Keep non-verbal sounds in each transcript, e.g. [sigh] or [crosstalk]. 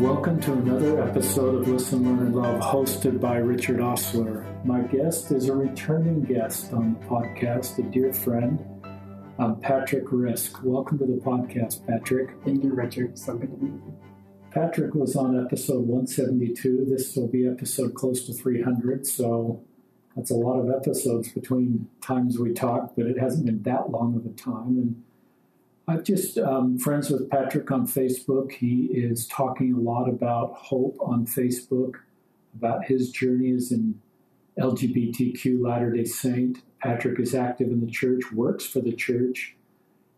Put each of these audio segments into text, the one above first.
Welcome to another episode of Listen, Learn, and Love, hosted by Richard Ostler. My guest is a returning guest on the podcast, a dear friend, um, Patrick Risk. Welcome to the podcast, Patrick. Thank you, Richard. So good to meet you. Patrick was on episode 172. This will be episode close to 300, so that's a lot of episodes between times we talked, but it hasn't been that long of a time. And I'm just um, friends with Patrick on Facebook. He is talking a lot about hope on Facebook, about his journey as an LGBTQ Latter day Saint. Patrick is active in the church, works for the church,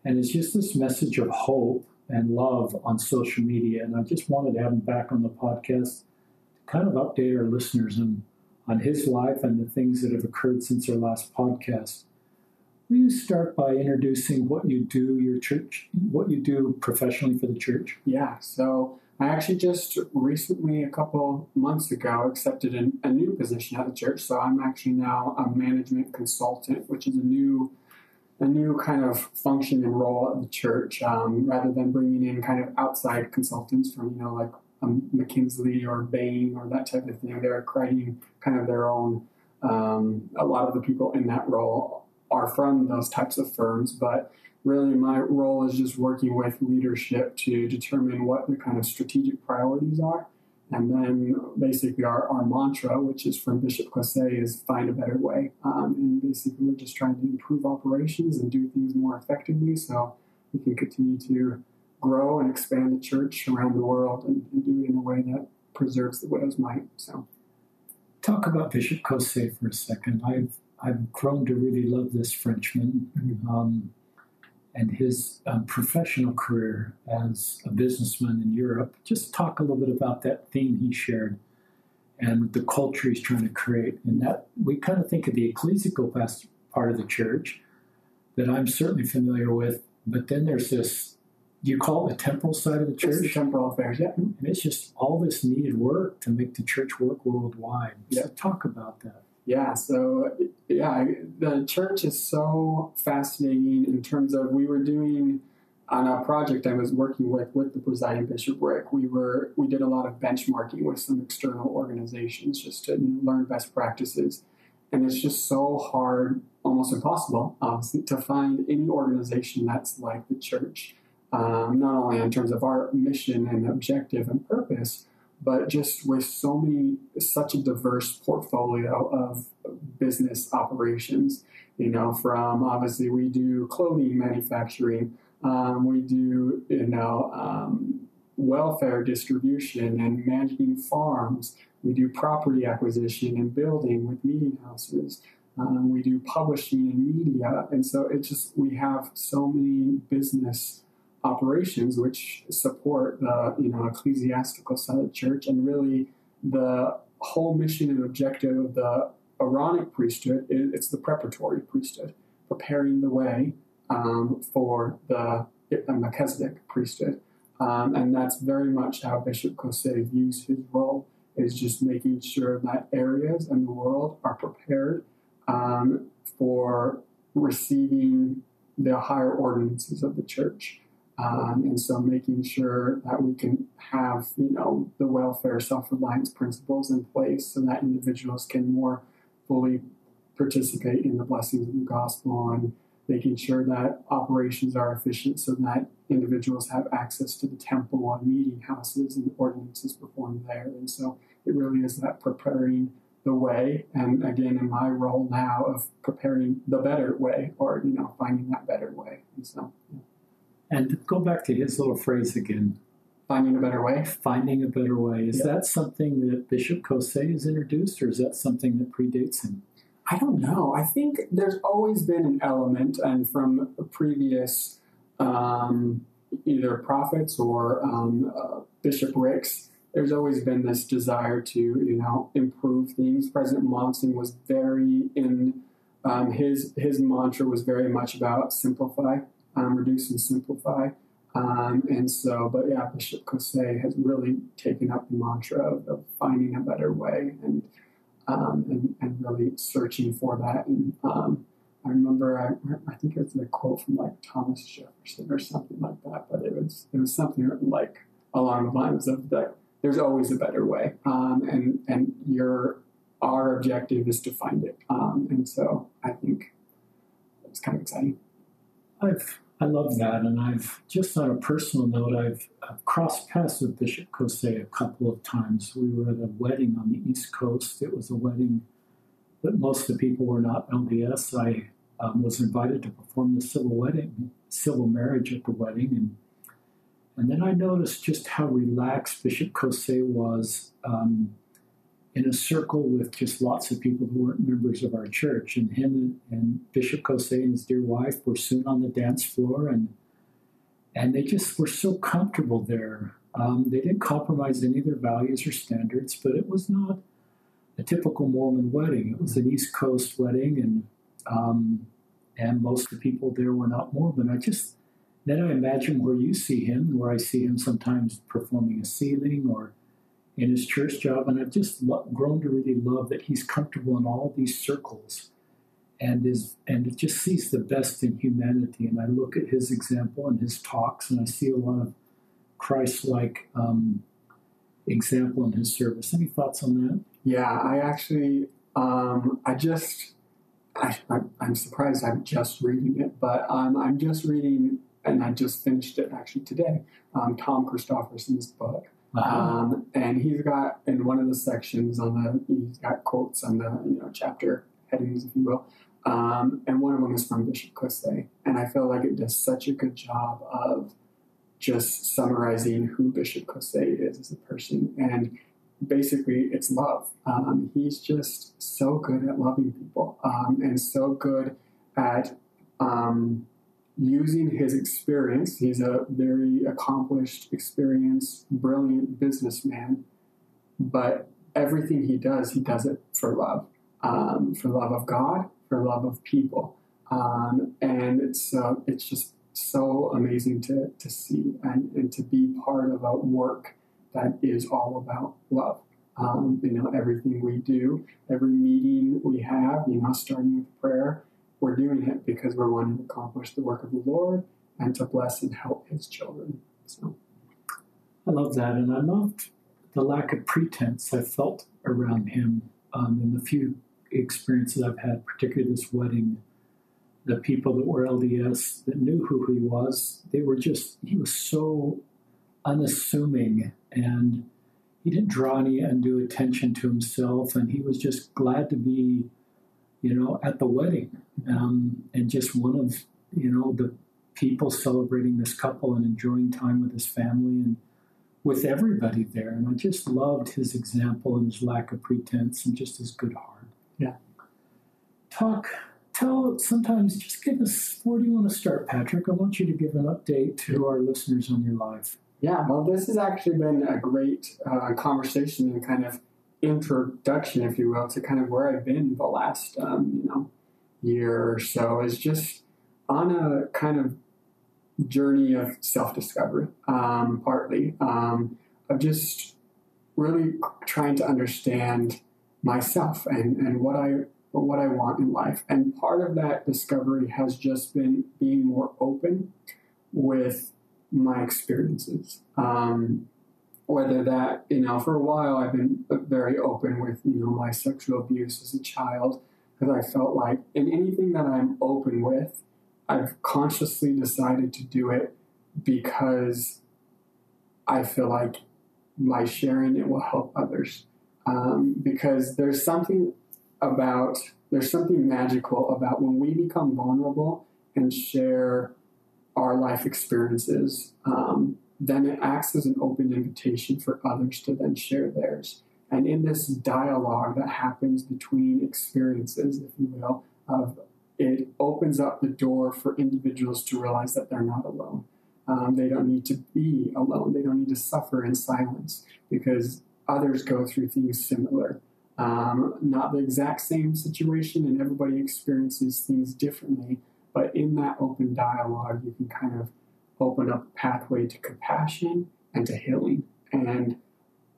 and it's just this message of hope and love on social media. And I just wanted to have him back on the podcast to kind of update our listeners on, on his life and the things that have occurred since our last podcast. Will you start by introducing what you do, your church, what you do professionally for the church? Yeah, so I actually just recently, a couple months ago, accepted an, a new position at the church. So I'm actually now a management consultant, which is a new a new kind of function and role at the church, um, rather than bringing in kind of outside consultants from you know like um, McKinsey or Bain or that type of thing. They're creating kind of their own. Um, a lot of the people in that role are from those types of firms, but really my role is just working with leadership to determine what the kind of strategic priorities are. And then basically our, our mantra, which is from Bishop Caussé, is find a better way. Um, and basically we're just trying to improve operations and do things more effectively so we can continue to grow and expand the church around the world and, and do it in a way that preserves the widow's mite. So talk about Bishop Caussé for a second. I've I've grown to really love this Frenchman um, and his um, professional career as a businessman in Europe. Just talk a little bit about that theme he shared and the culture he's trying to create. And that we kind of think of the ecclesial part of the church that I'm certainly familiar with, but then there's this. You call it the temporal side of the church? The temporal affairs, yeah. And it's just all this needed work to make the church work worldwide. Yeah. So talk about that. Yeah, so yeah, the church is so fascinating in terms of we were doing on a project I was working with with the presiding bishop Rick. We were we did a lot of benchmarking with some external organizations just to learn best practices, and it's just so hard, almost impossible, honestly, to find any organization that's like the church. Um, not only in terms of our mission and objective and purpose, but just with so many, such a diverse portfolio of business operations. You know, from obviously we do clothing manufacturing, um, we do you know um, welfare distribution and managing farms. We do property acquisition and building with meeting houses. Um, we do publishing and media, and so it just we have so many business operations which support the you know ecclesiastical side of the church and really the whole mission and objective of the Aaronic priesthood is it's the preparatory priesthood, preparing the way um, for the, the Melchizedek priesthood. Um, and that's very much how Bishop Caussé views his role, is just making sure that areas in the world are prepared um, for receiving the higher ordinances of the church. Um, and so making sure that we can have, you know, the welfare self-reliance principles in place so that individuals can more fully participate in the blessings of the gospel and making sure that operations are efficient so that individuals have access to the temple and meeting houses and ordinances performed there. And so it really is that preparing the way, and again, in my role now of preparing the better way or, you know, finding that better way. And so, yeah. And go back to his little phrase again. Finding a better way. Finding a better way. Is that something that Bishop Caussé has introduced, or is that something that predates him? I don't know. I think there's always been an element, and from previous um, either prophets or um, uh, Bishop Ricks, there's always been this desire to, you know, improve things. President Monson was very in um, his his mantra was very much about simplify um, reduce and simplify. Um, and so, but yeah, Bishop Caussé has really taken up the mantra of, of finding a better way and, um, and, and really searching for that. And um, I remember, I, I think it was a quote from like Thomas Jefferson or something like that, but it was it was something like along the lines of that there's always a better way, um, and and your our objective is to find it. Um, and so I think it's kind of exciting. I've I love that, and I've just on a personal note, I've, crossed paths with Bishop Caussé a couple of times. We were at a wedding on the East Coast. It was a wedding that most of the people were not LDS. I um, was invited to perform the civil wedding, civil marriage at the wedding, and and then I noticed just how relaxed Bishop Caussé was um, in a circle with just lots of people who weren't members of our church. And him and, Bishop Caussé and his dear wife were soon on the dance floor, and and they just were so comfortable there. Um, they didn't compromise any of their values or standards, but it was not a typical Mormon wedding. It was an East Coast wedding, and um, and most of the people there were not Mormon. I just then I imagine where you see him, where I see him sometimes performing a sealing or in his church job, and I've just lo- grown to really love that he's comfortable in all these circles, and is and just sees the best in humanity. And I look at his example and his talks, and I see a lot of Christ-like um, example in his service. Any thoughts on that? Yeah, I actually, um, I just, I, am surprised I'm just reading it, but um, I'm just reading, and I just finished it actually today. Um, Tom Christofferson's book. Uh-huh. Um, and he's got in one of the sections on the he's got quotes on the you know chapter headings, if you will. Um, and one of them is from Bishop Caussé, and I feel like it does such a good job of just summarizing who Bishop Caussé is as a person. And basically, it's love. Um, he's just so good at loving people um, and so good at um, using his experience, he's a very accomplished, experienced, brilliant businessman, but everything he does, he does it for love, um, for love of God, for love of people, um, and it's uh, it's just so amazing to to see and, and to be part of a work that is all about love. Um, you know, everything we do, every meeting we have, you know, starting with prayer we're doing it because we're wanting to accomplish the work of the Lord and to bless and help His children. So, I love that, and I loved the lack of pretense I felt around him um, in the few experiences I've had, particularly this wedding. The people that were LDS that knew who he was, they were just, he was so unassuming and he didn't draw any undue attention to himself and he was just glad to be you know, at the wedding, um, and just one of you know the people celebrating this couple and enjoying time with his family and with everybody there. And I just loved his example and his lack of pretense and just his good heart. Yeah. Talk. Tell sometimes just give us where do you want to start, Patrick? I want you to give an update to our listeners on your life. Yeah, well, this has actually been a great uh, conversation and kind of introduction, if you will, to kind of where I've been the last um, you know year or so is just on a kind of journey of self discovery, um, partly um, of just really trying to understand myself and, and what I what I want in life. And part of that discovery has just been being more open with my experiences. Um, whether that you know for a while I've been very open with you know my sexual abuse as a child because I felt like in anything that I'm open with, I've consciously decided to do it because I feel like my sharing it will help others. Um, because there's something about there's something magical about when we become vulnerable and share our life experiences. Um, then it acts as an open invitation for others to then share theirs. And in this dialogue that happens between experiences, if you will, of it opens up the door for individuals to realize that they're not alone. Um, they don't need to be alone. They don't need to suffer in silence because others go through things similar. Um, not the exact same situation, and everybody experiences things differently. But in that open dialogue, you can kind of open up pathway to compassion and to healing. And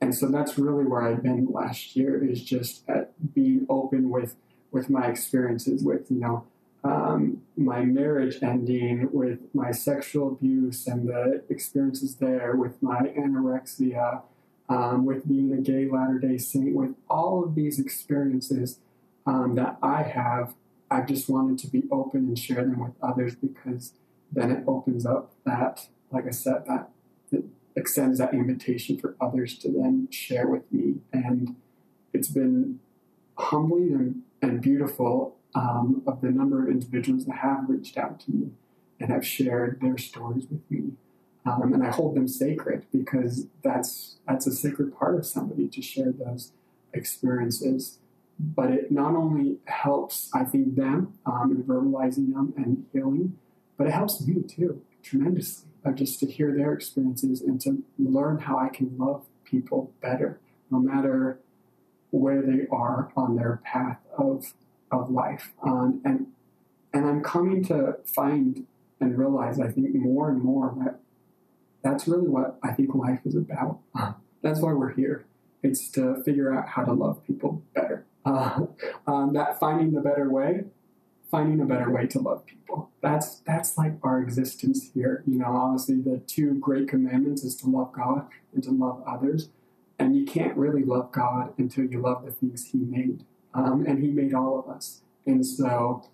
and so that's really where I've been last year is just at being open with with my experiences with you know um, my marriage ending, with my sexual abuse and the experiences there, with my anorexia, um, with being a gay Latter day Saint, with all of these experiences um, that I have, I just wanted to be open and share them with others because then it opens up that, like I said, that it extends that invitation for others to then share with me. And it's been humbling and, and beautiful um, of the number of individuals that have reached out to me and have shared their stories with me. Um, and I hold them sacred because that's that's a sacred part of somebody to share those experiences. But it not only helps, I think, them um, in verbalizing them and healing, but it helps me too tremendously. Uh, just to hear their experiences and to learn how I can love people better, no matter where they are on their path of of life. Um, and and I'm coming to find and realize, I think, more and more that that's really what I think life is about. [laughs] That's why we're here. It's to figure out how to love people better. [laughs] Uh, um, that finding the better way, finding a better way to love people. That's that's like our existence here. You know, obviously the two great commandments is to love God and to love others. And you can't really love God until you love the things He made. Um, and He made all of us. And so,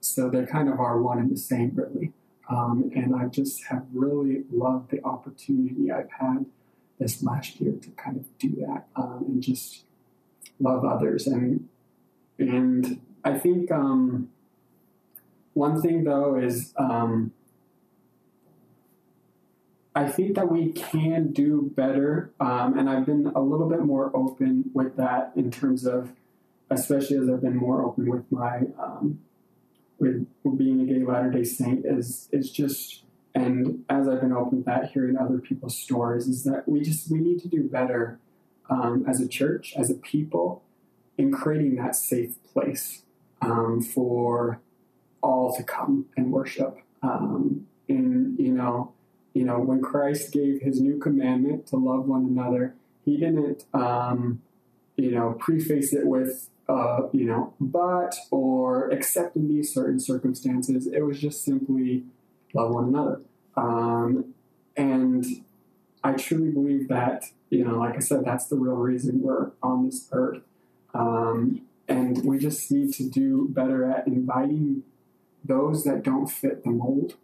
so they kind of are one and the same, really. Um, and I just have really loved the opportunity I've had this last year to kind of do that um, and just love others. And and I think um, one thing though is um, I think that we can do better, um, and I've been a little bit more open with that in terms of, especially as I've been more open with my um, with, being a gay Latter Day Saint is is just and as I've been open with that, hearing other people's stories, is that we just we need to do better um, as a church, as a people, in creating that safe place um, for all to come and worship. Um, in you know, you know, when Christ gave His new commandment to love one another, He didn't, um, you know, preface it with uh, you know, but or except in these certain circumstances, it was just simply love one another. Um, and I truly believe that, you know, like I said, that's the real reason we're on this earth. Um, and we just need to do better at inviting those that don't fit the mold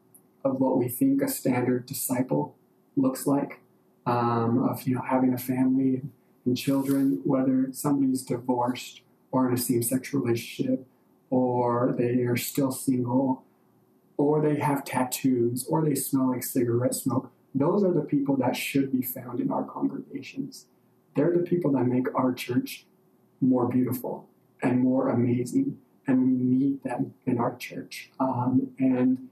of what we think a standard disciple looks like, um, of, you know, having a family and children, whether somebody's divorced or in a same sex relationship, or they are still single, or they have tattoos, or they smell like cigarette smoke. Those are the people that should be found in our congregations. They're the people that make our church more beautiful and more amazing, and we need them in our church. Um, and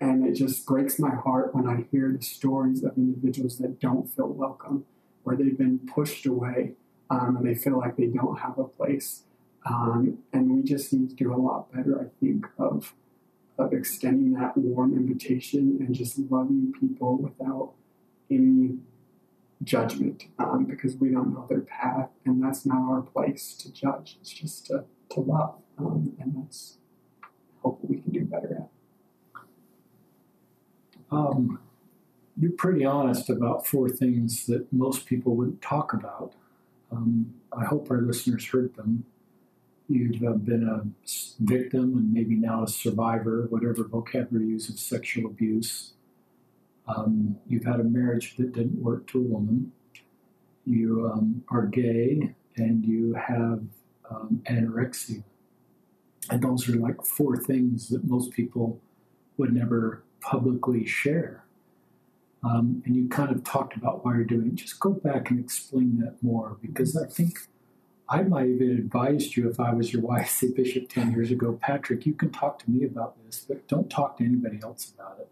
and it just breaks my heart when I hear the stories of individuals that don't feel welcome, where they've been pushed away um, and they feel like they don't have a place. Um, and we just need to do a lot better, I think, of of extending that warm invitation and just loving people without any judgment, um, because we don't know their path, and that's not our place to judge. It's just to to love, um, and that's hope we can do better at. Um, you're pretty honest about four things that most people wouldn't talk about. Um, I hope our listeners heard them. You've uh, been a victim and maybe now a survivor, whatever vocabulary you use of sexual abuse. Um, you've had a marriage that didn't work to a woman. You um, are gay and you have um, anorexia. And those are like four things that most people would never publicly share. Um, and you kind of talked about why you're doing it. Just go back and explain that more because I think I might even advised you if I was your YSA [laughs] bishop 10 years ago, Patrick, you can talk to me about this, but don't talk to anybody else about it.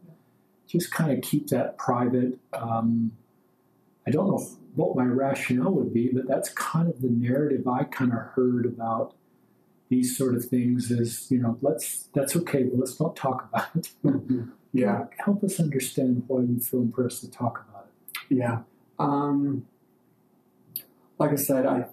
Just kind of keep that private. Um, I don't know what my rationale would be, but that's kind of the narrative I kind of heard about these sort of things is, you know, let's, that's okay, but let's not talk about it. [laughs] Mm-hmm. Yeah. Help us understand why you feel impressed to talk about it. Yeah. Um, like I said, I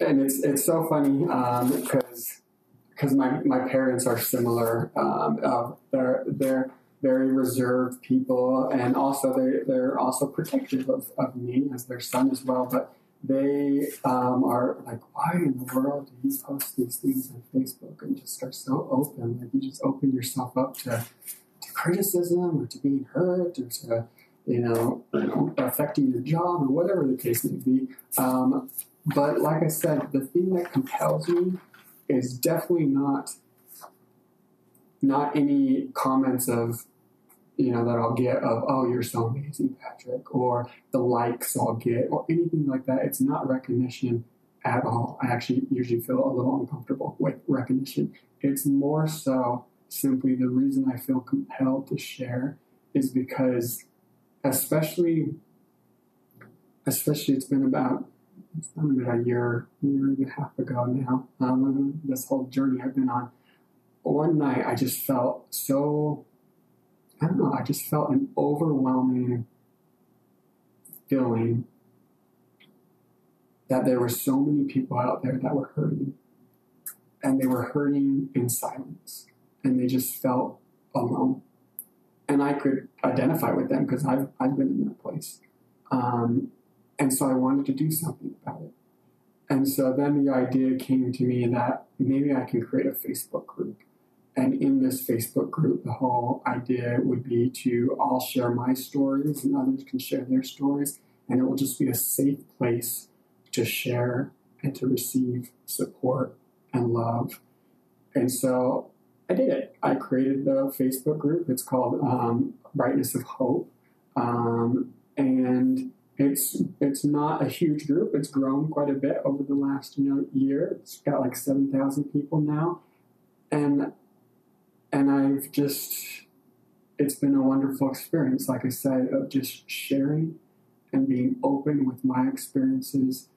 and it's it's so funny because um, because my, my parents are similar. Um, uh, they're they're very reserved people, and also they they're also protective of, of me as their son as well. But they um, are like, why in the world do you post these things on Facebook and just are so open? Like you just open yourself up to, to criticism or to being hurt or to you know, affecting your job or whatever the case may be. Um, but like I said, the thing that compels me is definitely not not any comments of you know, that I'll get of, oh, you're so amazing, Patrick, or the likes I'll get, or anything like that. It's not recognition at all. I actually usually feel a little uncomfortable with recognition. It's more so simply the reason I feel compelled to share is because, especially, especially it's been about it's been about a year, year and a half ago now. Um, this whole journey I've been on. One night I just felt so I don't know, I just felt an overwhelming feeling that there were so many people out there that were hurting. And they were hurting in silence. And they just felt alone. And I could identify with them because I've, I've been in that place. Um, and so I wanted to do something about it. And so then the idea came to me that maybe I can create a Facebook group and in this Facebook group, the whole idea would be to all share my stories and others can share their stories. And it will just be a safe place to share and to receive support and love. And so I did it. I created the Facebook group. It's called um, Brightness of Hope. Um, and it's it's not a huge group. It's grown quite a bit over the last you know year. It's got like seven thousand people now, and and I've just, it's been a wonderful experience, like I said, of just sharing and being open with my experiences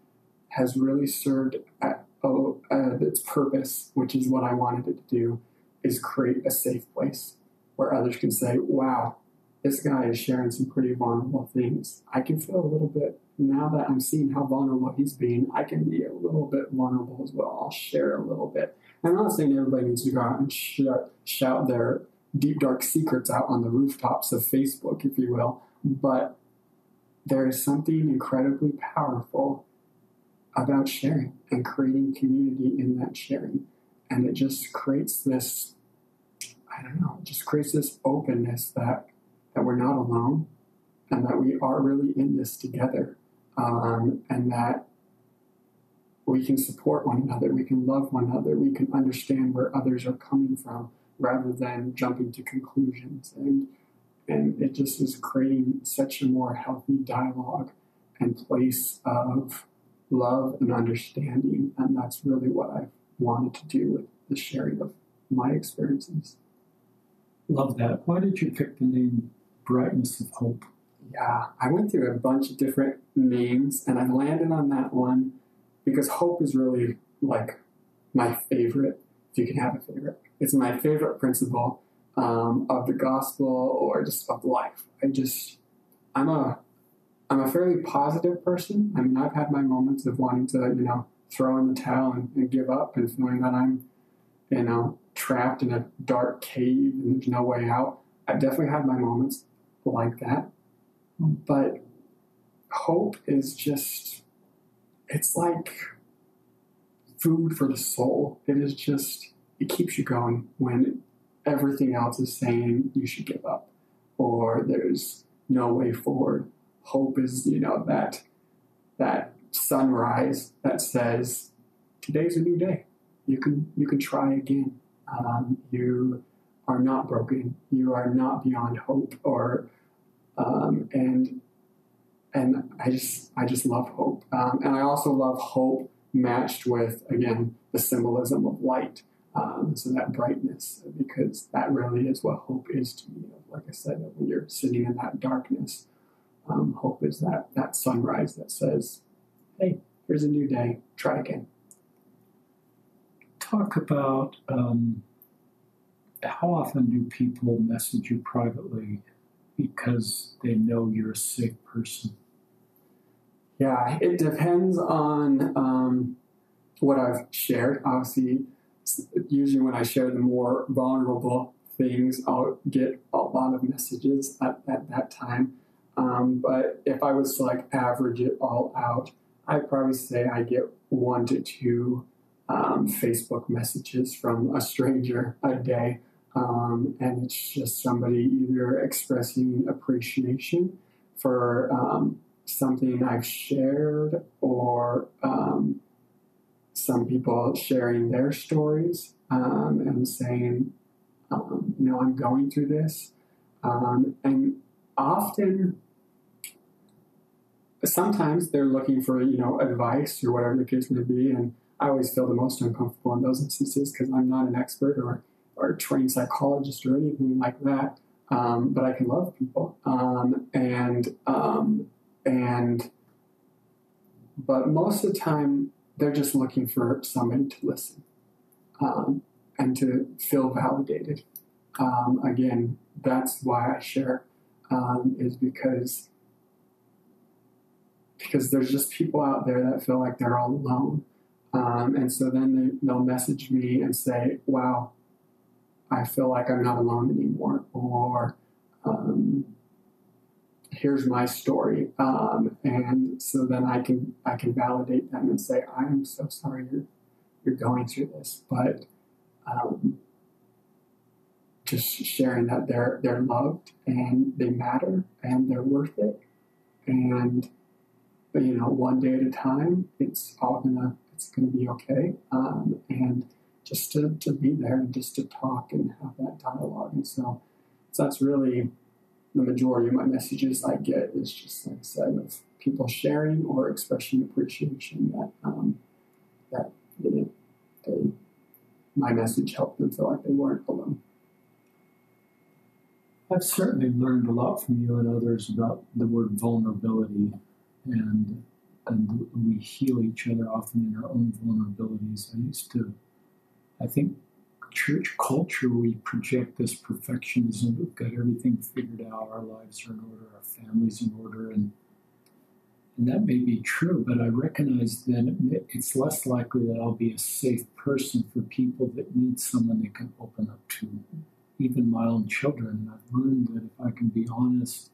has really served at, uh, its purpose, which is what I wanted it to do, is create a safe place where others can say, wow, this guy is sharing some pretty vulnerable things. I can feel a little bit, now that I'm seeing how vulnerable he's being, I can be a little bit vulnerable as well. I'll share a little bit. I'm not saying everybody needs to go out and shout, shout their deep, dark secrets out on the rooftops of Facebook, if you will, but there is something incredibly powerful about sharing and creating community in that sharing. And it just creates this, I don't know, it just creates this openness that, that we're not alone and that we are really in this together. Um, and that we can support one another, we can love one another, we can understand where others are coming from rather than jumping to conclusions. And, and it just is creating such a more healthy dialogue and place of love and understanding. And that's really what I've wanted to do with the sharing of my experiences. Love that. Why did you pick the name Brightness of Hope? Yeah, I went through a bunch of different names and I landed on that one because hope is really like my favorite, if you can have a favorite. It's my favorite principle um, of the gospel or just of life. I just, I'm a, I'm a fairly positive person. I mean, I've had my moments of wanting to, you know, throw in the towel and, and give up and feeling that I'm, you know, trapped in a dark cave and there's no way out. I've definitely had my moments like that. But hope is just it's like food for the soul. It is just, it keeps you going when everything else is saying you should give up or there's no way forward. Hope is, you know, that, that sunrise that says, today's a new day. You can, you can try again. Um, you are not broken. You are not beyond hope or, um, and and I just I just love hope, um, and I also love hope matched with again the symbolism of light, um, so that brightness, because that really is what hope is to me. Like I said, when you're sitting in that darkness, um, hope is that that sunrise that says, "Hey, here's a new day. Try again." Talk about um, how often do people message you privately because they know you're a sick person? Yeah, it depends on um, what I've shared. Obviously, usually when I share the more vulnerable things, I'll get a lot of messages at, at that time. Um, but if I was to like average it all out, I'd probably say I get one to two um, Facebook messages from a stranger a day. Um, and it's just somebody either expressing appreciation for um, something I've shared or um, some people sharing their stories um, and saying, um, you know, I'm going through this. Um, and often, sometimes they're looking for, you know, advice or whatever the case may be. And I always feel the most uncomfortable in those instances because I'm not an expert or, or a trained psychologist or anything like that. Um, but I can love people. Um, and, and, but most of the time, they're just looking for somebody to listen um, and to feel validated. Um, again, that's why I share um, is because because there's just people out there that feel like they're all alone, um, and so then they, they'll message me and say, "Wow, I feel like I'm not alone anymore," or um, here's my story um, and so then i can i can validate them and say i am so sorry you're you're going through this but um, just sharing that they're they're loved and they matter and they're worth it. And you know one day at a time it's all gonna it's gonna be okay um, and just to, to be there and just to talk and have that dialogue. And so, so that's really the majority of my messages I get is just like I said of people sharing or expressing appreciation that um, that they, they my message helped them feel like they weren't alone. I've certainly learned a lot from you and others about the word vulnerability, and and we heal each other often in our own vulnerabilities. I used to, I think, church culture, we project this perfectionism. We've got everything figured out. Our lives are in order. Our families in order, and and that may be true. But I recognize then it's less likely that I'll be a safe person for people that need someone they can open up to, even my own children. I've learned that if I can be honest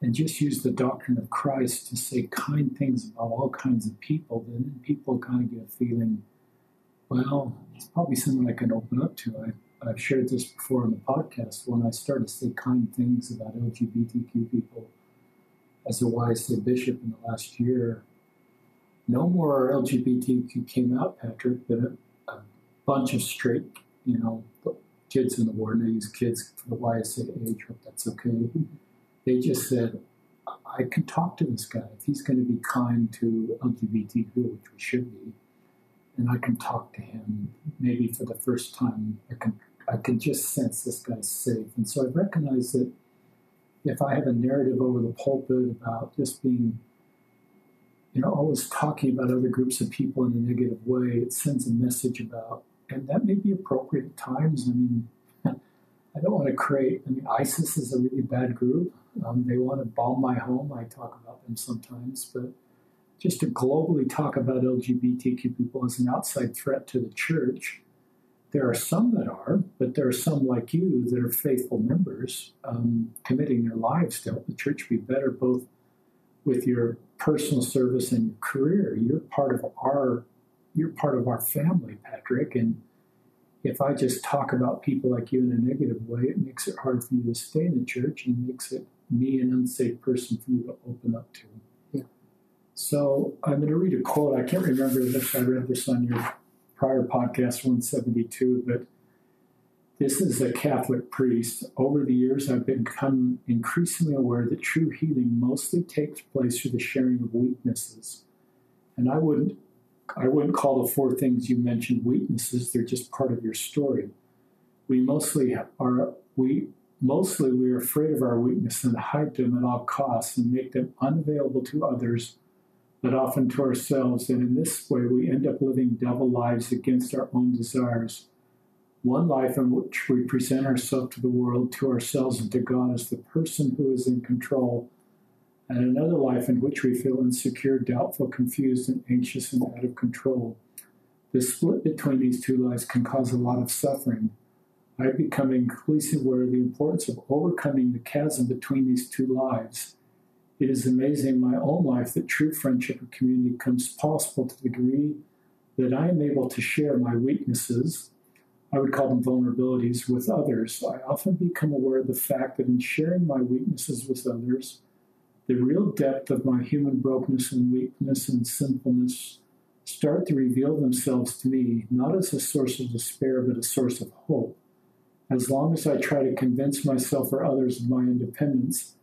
and just use the doctrine of Christ to say kind things about all kinds of people, then people kind of get a feeling well, it's probably someone I can open up to. I, I've shared this before on the podcast. When I started to say kind things about LGBTQ people as a YSA bishop in the last year, no more LGBTQ came out, Patrick, but a, a bunch of straight, you know, kids in the ward, and I use kids for the YSA age, hope that's okay. They just said, I can talk to this guy. If he's going to be kind to LGBTQ, which we should be, and I can talk to him maybe for the first time. I can I can just sense this guy's safe, and so I recognize that if I have a narrative over the pulpit about just being, you know, always talking about other groups of people in a negative way, it sends a message about, and that may be appropriate at times. I mean, [laughs] I don't want to create. I mean, ISIS is a really bad group. Um, they want to bomb my home. I talk about them sometimes, but just to globally talk about LGBTQ people as an outside threat to the church. There are some that are, but there are some like you that are faithful members um, committing their lives to help the church be better, both with your personal service and your career. You're part of our you're part of our family, Patrick. And if I just talk about people like you in a negative way, it makes it hard for you to stay in the church and makes it me an unsafe person for you to open up to. So I'm going to read a quote. I can't remember if I read this on your prior podcast, 172, but this is a Catholic priest. Over the years, I've become increasingly aware that true healing mostly takes place through the sharing of weaknesses. And I wouldn't, I wouldn't call the four things you mentioned weaknesses. They're just part of your story. We mostly are we mostly we are afraid of our weakness and hide them at all costs and make them unavailable to others but often to ourselves, and in this way we end up living double lives against our own desires. One life in which we present ourselves to the world, to ourselves, and to God as the person who is in control, and another life in which we feel insecure, doubtful, confused, and anxious and out of control. The split between these two lives can cause a lot of suffering. I've become increasingly aware of the importance of overcoming the chasm between these two lives. It is amazing in my own life that true friendship and community comes possible to the degree that I am able to share my weaknesses, I would call them vulnerabilities, with others. I often become aware of the fact that in sharing my weaknesses with others, the real depth of my human brokenness and weakness and sinfulness start to reveal themselves to me, not as a source of despair, but a source of hope. As long as I try to convince myself or others of my independence,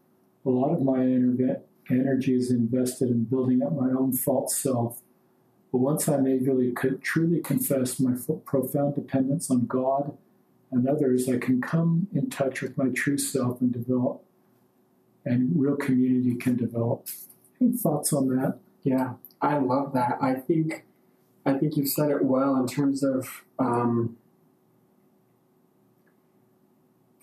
a lot of my energy is invested in building up my own false self. But once I may really truly confess my profound dependence on God and others, I can come in touch with my true self and develop, and real community can develop. Any thoughts on that? Yeah, I love that. I think I think you've said it well in terms of um,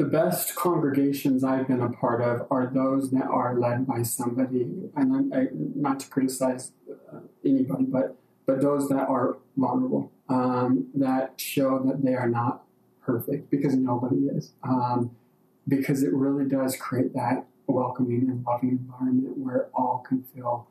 the best congregations I've been a part of are those that are led by somebody, and I, not to criticize uh, anybody, but but those that are vulnerable, um, that show that they are not perfect, because nobody is, um, because it really does create that welcoming and loving environment where all can feel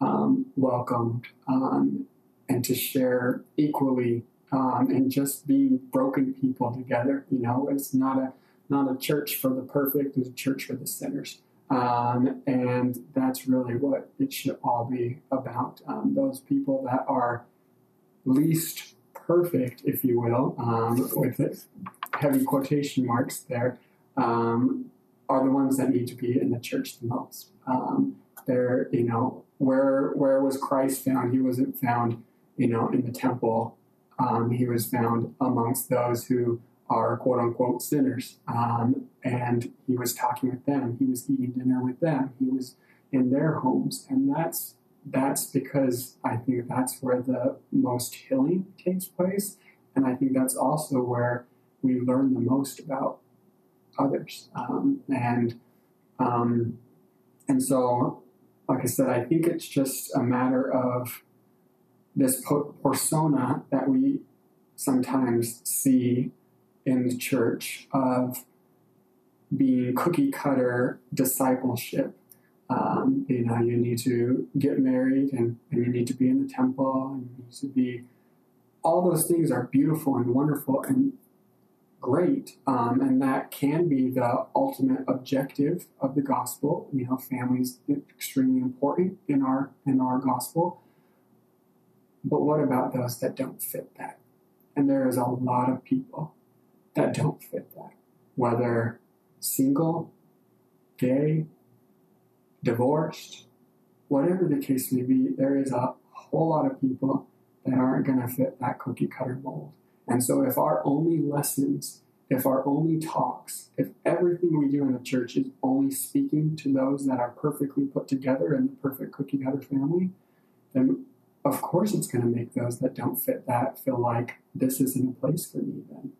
um, welcomed um, and to share equally um, and just be broken people together. You know, it's not a not a church for the perfect; it's a church for the sinners. Um, and that's really what it should all be about. Um, those people that are least perfect, if you will, um, with heavy quotation marks there, um, are the ones that need to be in the church the most. Um, they're, you know, where where was Christ found? He wasn't found, you know, in the temple. Um, he was found amongst those who are quote unquote sinners. Um, and he was talking with them. He was eating dinner with them. He was in their homes, and that's that's because I think that's where the most healing takes place, and I think that's also where we learn the most about others. Um, and um, and so, like I said, I think it's just a matter of this persona that we sometimes see in the church of being cookie cutter discipleship. Um, you know, you need to get married and, and you need to be in the temple and you need to be, all those things are beautiful and wonderful and great. Um, and that can be the ultimate objective of the gospel. You know, families extremely important in our in our gospel. But what about those that don't fit that? And there is a lot of people that don't fit that, whether single, gay, divorced, whatever the case may be, there is a whole lot of people that aren't going to fit that cookie cutter mold. And so, if our only lessons, if our only talks, if everything we do in the church is only speaking to those that are perfectly put together in the perfect cookie cutter family, then of course it's going to make those that don't fit that feel like this isn't a place for me then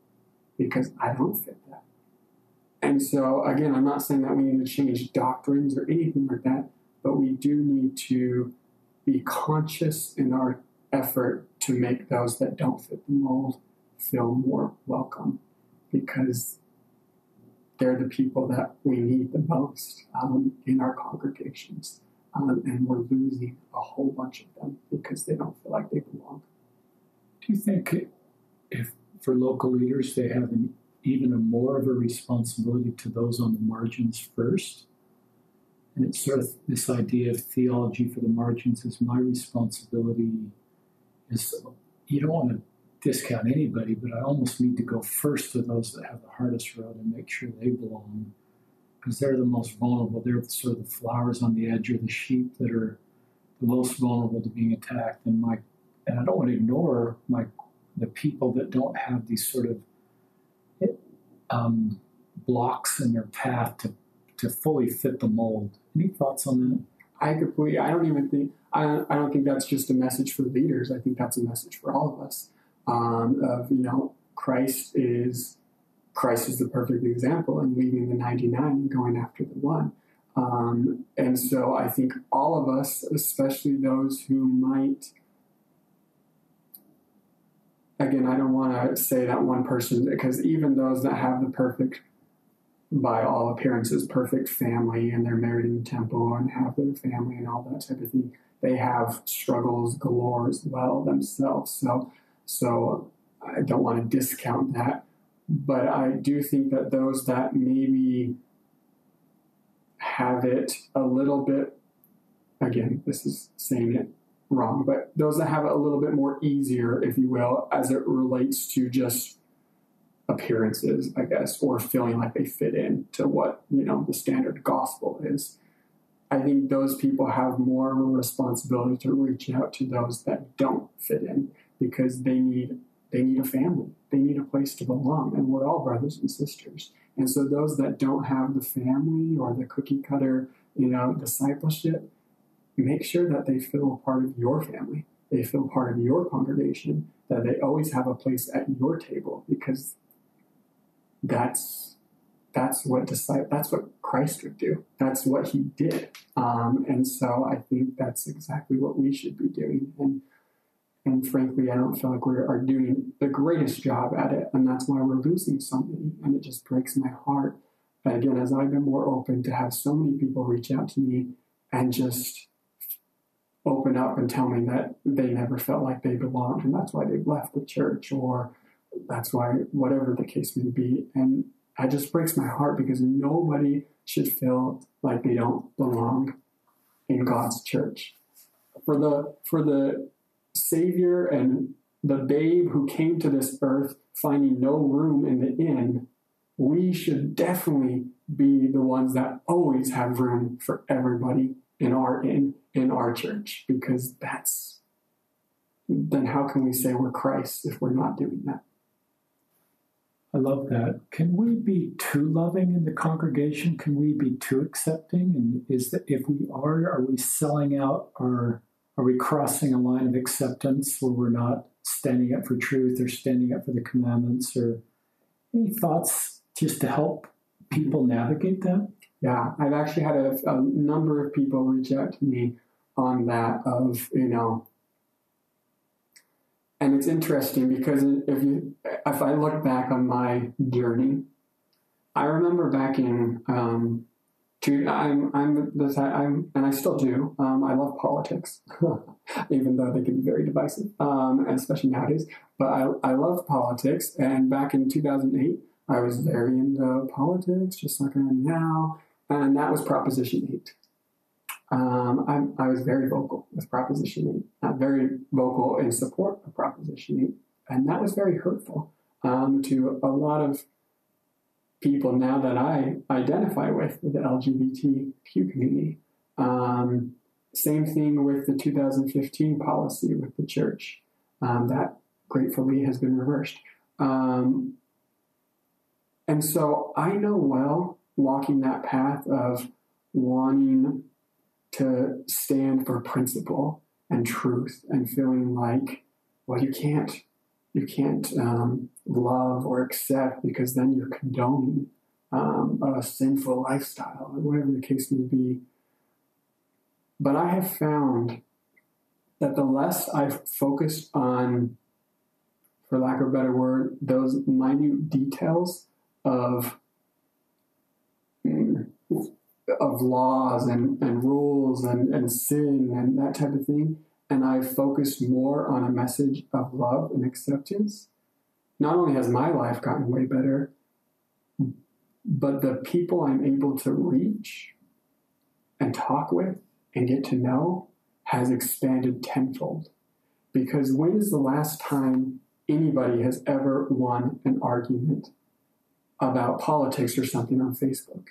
because I don't fit that. And so, again, I'm not saying that we need to change doctrines or anything like that, but we do need to be conscious in our effort to make those that don't fit the mold feel more welcome because they're the people that we need the most um, in our congregations. Um, and we're losing a whole bunch of them because they don't feel like they belong. Do you think if for local leaders, they have an, even a more of a responsibility to those on the margins first. And it's sort of this idea of theology for the margins is my responsibility. Is you don't want to discount anybody, but I almost need to go first to those that have the hardest road and make sure they belong, because they're the most vulnerable. They're sort of the flowers on the edge, or the sheep that are the most vulnerable to being attacked. And my and I don't want to ignore my the people that don't have these sort of um, blocks in their path to, to fully fit the mold. Any thoughts on that? I completely. I don't even think. I I don't think that's just a message for leaders. I think that's a message for all of us. Um, of you know, Christ is Christ is the perfect example, and leaving the ninety nine and going after the one. Um, and so I think all of us, especially those who might again, I don't want to say that one person because even those that have the perfect, by all appearances, perfect family and they're married in the temple and have their family and all that type of thing, they have struggles galore as well themselves. So, so I don't want to discount that, but I do think that those that maybe have it a little bit, again, this is saying it wrong, but those that have it a little bit more easier, if you will, as it relates to just appearances, I guess, or feeling like they fit in to what, you know, the standard gospel is. I think those people have more of a responsibility to reach out to those that don't fit in because they need they need a family. They need a place to belong. And we're all brothers and sisters. And so those that don't have the family or the cookie cutter, you know, discipleship, make sure that they feel part of your family. They feel part of your congregation, that they always have a place at your table because that's that's what disciple that's what Christ would do. That's what he did. Um, and so I think that's exactly what we should be doing. And and frankly, I don't feel like we are doing the greatest job at it. And that's why we're losing so many. And it just breaks my heart. But again, as I've been more open to have so many people reach out to me and just open up and tell me that they never felt like they belonged and that's why they've left the church or that's why whatever the case may be. And it just breaks my heart because nobody should feel like they don't belong in God's church. For the for the savior and the babe who came to this earth finding no room in the inn we should definitely be the ones that always have room for everybody in our in in our church because that's then how can we say we're Christ if we're not doing that? I love that. Can we be too loving in the congregation? Can we be too accepting? And is that if we are, are we selling out or are we crossing a line of acceptance where we're not standing up for truth or standing up for the commandments or any thoughts just to help people navigate that? Yeah, I've actually had a, a number of people reach out to me on that of, you know, and it's interesting because if you if I look back on my journey, I remember back in um, to I'm I'm this I'm and I still do. Um, I love politics, [laughs] even though they can be very divisive, um, especially nowadays. But I I love politics, and back in 2008, I was very into politics, just like I am now and that was Proposition 8. Um, I, I, was very vocal with Proposition 8, not very vocal in support of Proposition 8, and that was very hurtful um, to a lot of people now that I identify with the LGBTQ community. Um, same thing with the 2015 policy with the church. Um, that gratefully has been reversed. Um, and so I know well walking that path of wanting to stand for principle and truth and feeling like, well, you can't, you can't um, love or accept because then you're condoning um, a sinful lifestyle or whatever the case may be. But I have found that the less I've focused on, for lack of a better word, those minute details of of laws and, and rules and, and sin and that type of thing. And I've focused more on a message of love and acceptance. Not only has my life gotten way better, but the people I'm able to reach and talk with and get to know has expanded tenfold. Because when is the last time anybody has ever won an argument about politics or something on Facebook?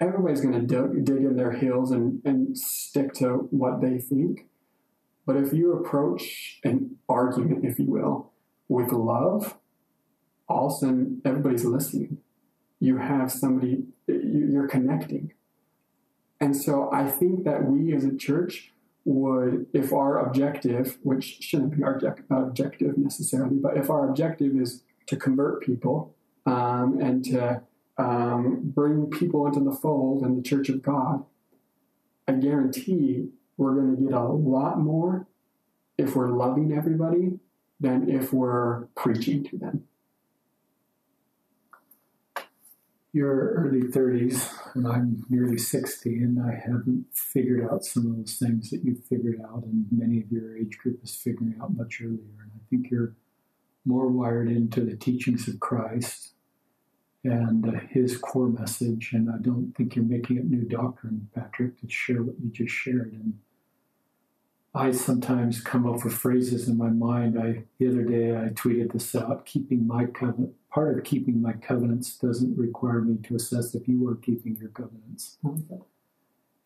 Everybody's going to dig, dig in their heels and, and stick to what they think. But if you approach an argument, if you will, with love, all of a sudden everybody's listening. You have somebody, you're connecting. And so I think that we as a church would, if our objective, which shouldn't be our objective necessarily, but if our objective is to convert people um, and to um, bring people into the fold in the church of God, I guarantee we're going to get a lot more if we're loving everybody than if we're preaching to them. You're early 30s, and I'm nearly 60, and I haven't figured out some of those things that you've figured out, and many of your age group is figuring out much earlier. And I think you're more wired into the teachings of Christ and uh, his core message. And I don't think you're making up new doctrine, Patrick, to share what you just shared. And I sometimes come up with phrases in my mind. I the other day I tweeted this out: keeping my covenant. Part of keeping my covenants doesn't require me to assess if you are keeping your covenants.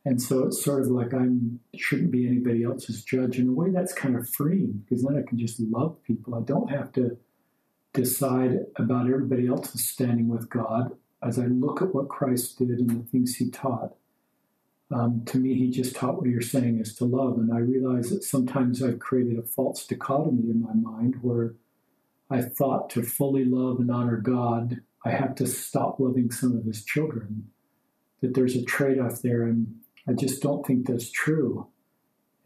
And so it's sort of like I shouldn't be anybody else's judge. In a way, that's kind of freeing because then I can just love people. I don't have to decide about everybody else's standing with God as I look at what Christ did and the things he taught. Um, to me, he just taught what you're saying is to love. And I realize that sometimes I've created a false dichotomy in my mind where I thought to fully love and honor God, I have to stop loving some of his children. That there's a trade off there. And I just don't think that's true.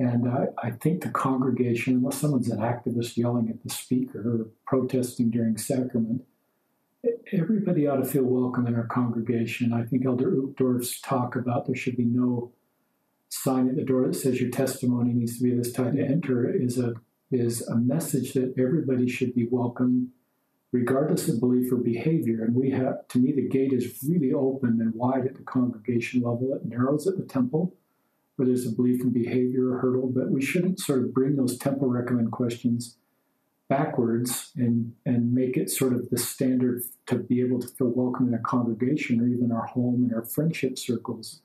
And I, I, think the congregation, unless someone's an activist yelling at the speaker or protesting during sacrament, everybody ought to feel welcome in our congregation. I think Elder Uchtdorf's talk about there should be no sign at the door that says your testimony needs to be this time to enter is a is a message that everybody should be welcome regardless of belief or behavior. And we have, to me, the gate is really open and wide at the congregation level. It narrows at the temple, where there's a belief and behavior hurdle, but we shouldn't sort of bring those temple recommend questions backwards and, and make it sort of the standard to be able to feel welcome in a congregation or even our home and our friendship circles.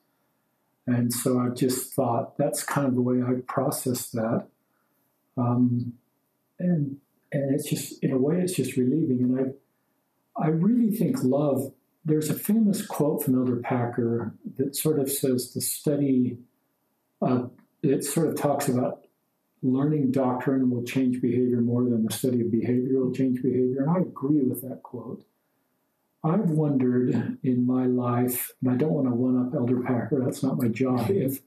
And so I just thought that's kind of the way I process that. Um, and and it's just in a way it's just relieving and i i really think love there's a famous quote from elder packer that sort of says the study uh, it sort of talks about learning doctrine will change behavior more than the study of behavior will change behavior and i agree with that quote. I've wondered in my life and i don't want to one up elder packer that's not my job [laughs] if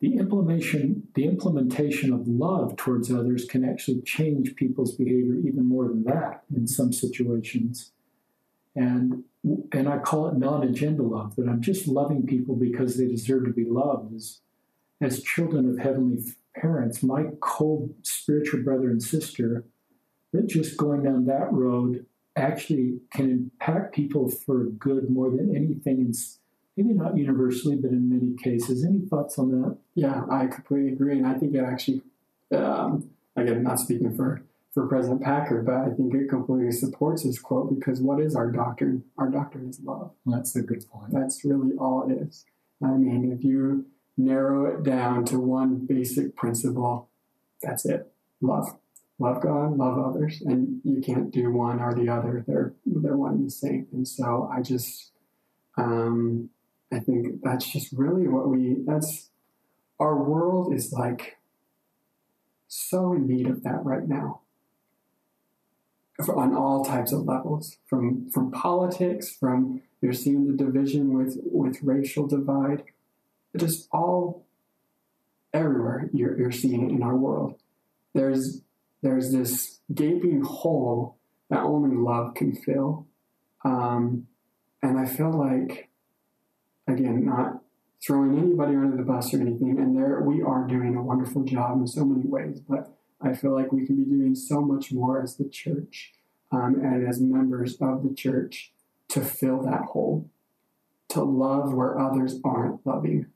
the implementation the implementation of love towards others can actually change people's behavior even more than that in some situations. And and I call it non-agenda love that I'm just loving people because they deserve to be loved as as children of heavenly parents my co spiritual brother and sister that just going down that road actually can impact people for good more than anything in maybe not universally, but in many cases. Any thoughts on that? Yeah, I completely agree, and I think it actually, um, again, I'm not speaking for for President Packer, but I think it completely supports his quote because what is our doctrine? Our doctrine is love. That's a good point. That's really all it is. I mean, if you narrow it down to one basic principle, that's it. Love. Love God, love others, and you can't do one or the other. They're they're one and the same. And so I just um, I think that's just really what we, that's, our world is like so in need of that right now on all types of levels from from politics from you're seeing the division with with racial divide just all everywhere you're, you're seeing it in our world there's there's this gaping hole that only love can fill um, and i feel like again, not throwing anybody under the bus or anything. And there we are doing a wonderful job in so many ways, but I feel like we can be doing so much more as the church um, and as members of the church to fill that hole, to love where others aren't loving,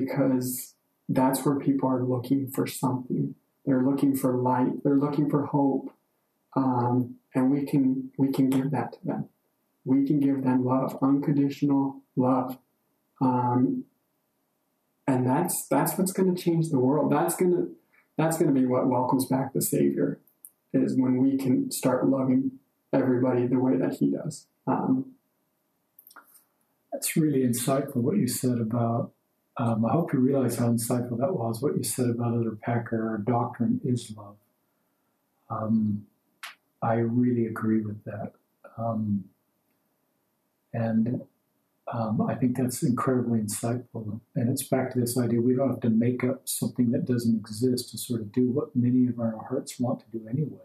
because that's where people are looking for something. They're looking for light. They're looking for hope, um, and we can we can give that to them. We can give them love, unconditional love um, and that's that's what's going to change the world. That's to that's to be what welcomes back the Savior, is when we can start loving everybody the way that He does. Um, that's really insightful what you said about. Um, I hope you realize how insightful that was. What you said about Elder Packer, our doctrine is love. Um, I really agree with that. Um, and um, I think that's incredibly insightful. And it's back to this idea we don't have to make up something that doesn't exist to sort of do what many of our hearts want to do anyway.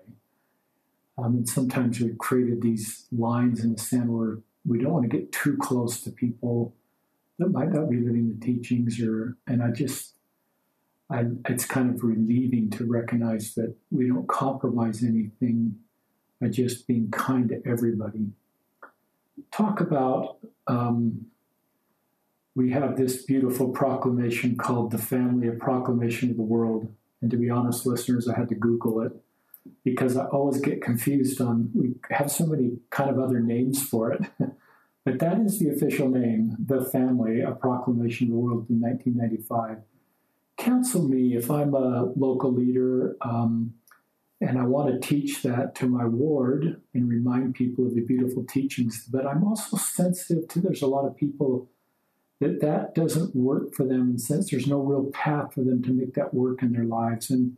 Um, and sometimes we've created these lines in the sand where we don't want to get too close to people that might not be living the teachings or and I just I, it's kind of relieving to recognize that we don't compromise anything by just being kind to everybody. Talk about um, we have this beautiful proclamation called the Family of Proclamation of the World. And to be honest, listeners, I had to Google it because I always get confused on we have so many kind of other names for it. [laughs] but that is the official name, the Family a Proclamation of the World in 1995 counsel me if I'm a local leader um, and I want to teach that to my ward and remind people of the beautiful teachings. But I'm also sensitive to there's a lot of people that that doesn't work for them, and since there's no real path for them to make that work in their lives, and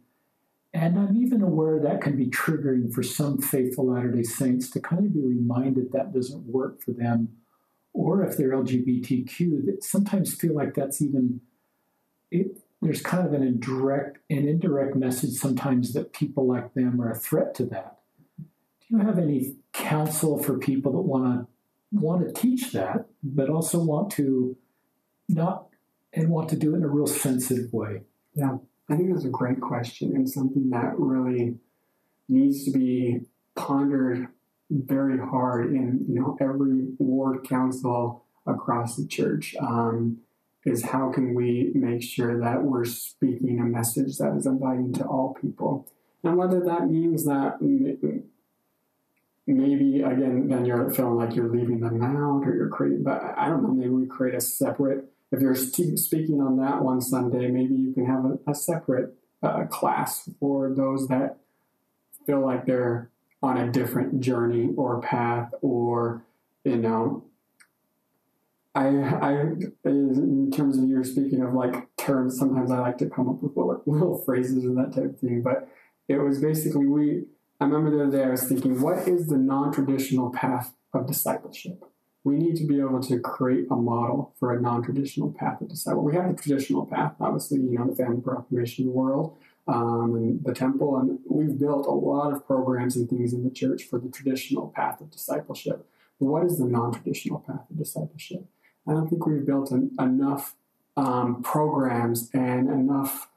and I'm even aware that can be triggering for some faithful Latter Day Saints to kind of be reminded that doesn't work for them, or if they're LGBTQ, that sometimes feel like that's even it, there's kind of an indirect an indirect message sometimes that people like them are a threat to that. Do you have any counsel for people that want to want to teach that, but also want to not and want to do it in a real sensitive way? Yeah, I think that's a great question and something that really needs to be pondered very hard in you know every ward council across the church. Um, is how can we make sure that we're speaking a message that is inviting to all people. And whether that means that maybe, again, then you're feeling like you're leaving them out or you're creating, but I don't know, maybe we create a separate, if you're speaking on that one Sunday, maybe you can have a, a separate uh, class for those that feel like they're on a different journey or path or, you know, I, I, in terms of you speaking of like terms, sometimes I like to come up with little, [laughs] little phrases and that type of thing. But it was basically we. I remember the other day I was thinking, what is the non-traditional path of discipleship? We need to be able to create a model for a non-traditional path of discipleship. We have the traditional path, obviously, you know, the family proclamation world um, and the temple, and we've built a lot of programs and things in the church for the traditional path of discipleship. But what is the non-traditional path of discipleship? I don't think we've built an, enough um, programs and enough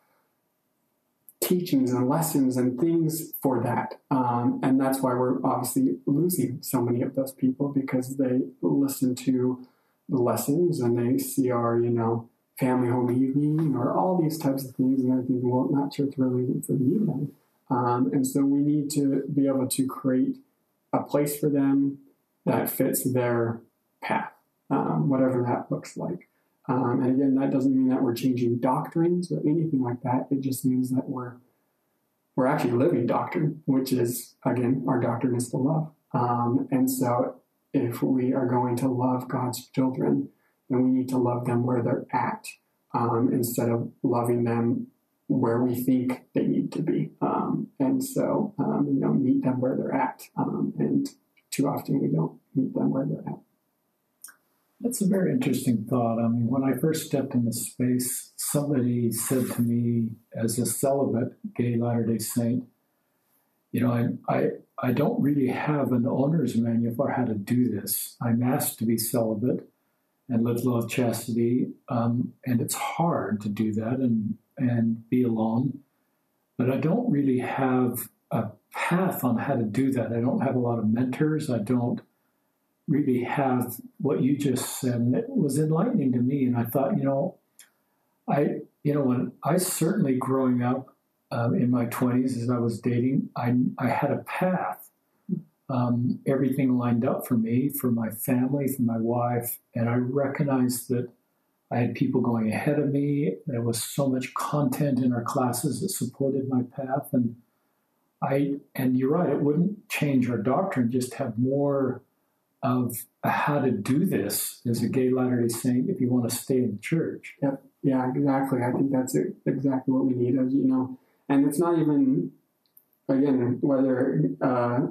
teachings and lessons and things for that. Um, and that's why we're obviously losing so many of those people because they listen to the lessons and they see our, you know, family home evening or all these types of things and they're thinking, well, not church really for me then. Um, and so we need to be able to create a place for them that fits their path um, whatever that looks like. Um, and again, that doesn't mean that we're changing doctrines or anything like that. It just means that we're we're actually living doctrine, which is again our doctrine is to love. Um, and so, if we are going to love God's children, then we need to love them where they're at um, instead of loving them where we think they need to be. Um, and so, um, you know, meet them where they're at. and too often we don't meet them where they're at. That's a very interesting thought. I mean, when I first stepped into space, somebody said to me, as a celibate gay Latter day Saint, you know, I, I, I don't really have an owner's manual for how to do this. I'm asked to be celibate and live love chastity, um, and it's hard to do that and, and be alone. But I don't really have a path on how to do that. I don't have a lot of mentors. I don't really have what you just said. And it was enlightening to me. And I thought, you know, I, you know, when I certainly growing up um, in my 20s as I was dating, I, I had a path. Um, everything lined up for me, for my family, for my wife. And I recognized that I had people going ahead of me. There was so much content in our classes that supported my path. And I, and you're right, it wouldn't change our doctrine, just have more of how to do this as a gay Latter day Saint if you want to stay in the church. Yep. Yeah, exactly. I think that's exactly what we need. You know, and it's not even again whether uh,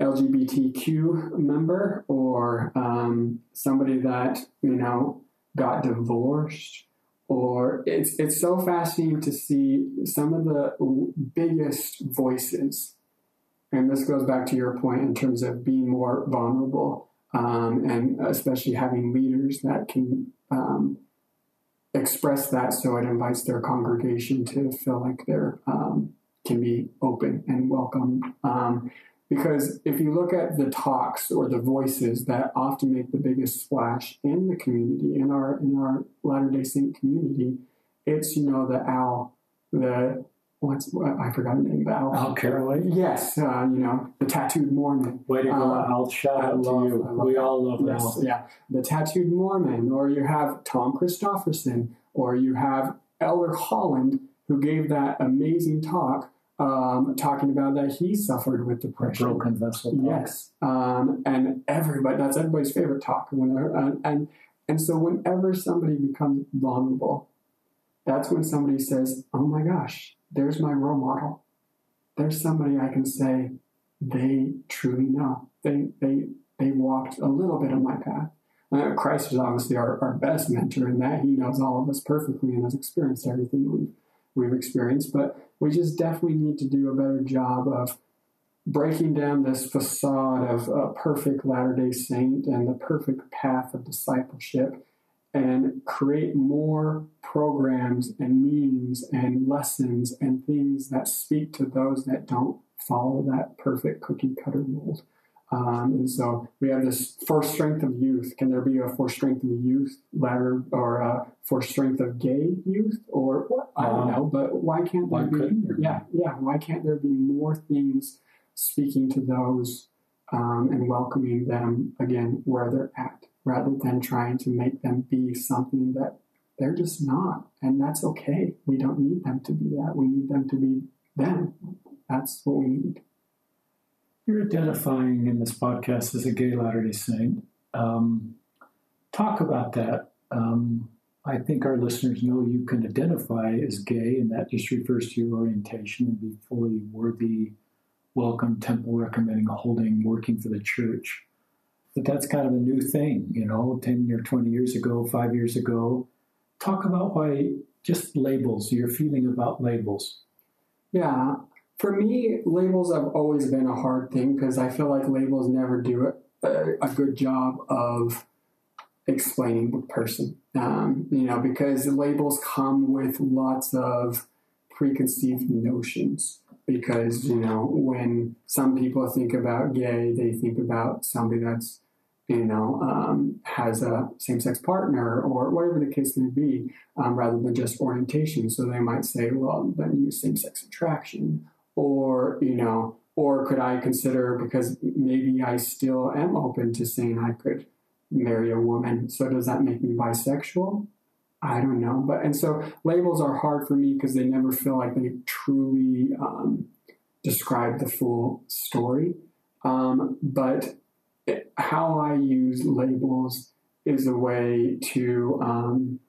LGBTQ member or um, somebody that you know got divorced. Or it's it's so fascinating to see some of the biggest voices. And this goes back to your point in terms of being more vulnerable, um, and especially having leaders that can um, express that, so it invites their congregation to feel like they're um, can be open and welcome. Um, because if you look at the talks or the voices that often make the biggest splash in the community, in our in our Latter Day Saint community, it's you know the Al, the what's I forgot the name, Al. Al Carraway. Yes, uh, you know the tattooed Mormon. Way to go, uh, Al! Shout out love, to you. We that. all love yes, Al. Yeah, the tattooed Mormon, or you have Tom Christofferson, or you have Elder Holland, who gave that amazing talk um, talking about that he suffered with depression. A broken vessel. Yes, um, and everybody that's everybody's favorite talk. Whenever, and, and and so whenever somebody becomes vulnerable, that's when somebody says, "Oh my gosh, there's my role model. There's somebody I can say they truly know. They they they walked a little bit of my path." Uh, Christ is obviously our, our best mentor in that he knows all of us perfectly and has experienced everything we've we've experienced, but we just definitely need to do a better job of breaking down this facade of a perfect Latter day Saint and the perfect path of discipleship and create more programs and means and lessons and things that speak to those that don't follow that perfect cookie cutter mold. Um, and so we have this for strength of youth. Can there be a for strength of youth ladder or a for strength of gay youth or what? I don't know, but why can't there why be? Yeah, yeah. Why can't there be more things speaking to those um, and welcoming them again where they're at, rather than trying to make them be something that they're just not, and that's okay. We don't need them to be that. We need them to be them. That's what we need. You're identifying in this podcast as a gay Latter day Saint. Um, talk about that. Um, I think our listeners know you can identify as gay, and that just refers to your orientation and be fully worthy, welcome, temple recommending, holding, working for the church. But that's kind of a new thing, you know, 10 or 20 years ago, five years ago. Talk about why just labels, your feeling about labels. Yeah, for me, labels have always been a hard thing because I feel like labels never do a, a good job of explaining the person. Um, you know, because labels come with lots of preconceived notions. Because, you know, when some people think about gay, they think about somebody that's, you know, um, has a same sex partner or whatever the case may be, um, rather than just orientation. So they might say, well, then use same sex attraction or you know or could i consider because maybe i still am open to saying i could marry a woman. So does that make me bisexual? I don't know. But and so labels are hard for me because they never feel like they truly um, describe the full story. Um, but it, how i use labels is a way to um,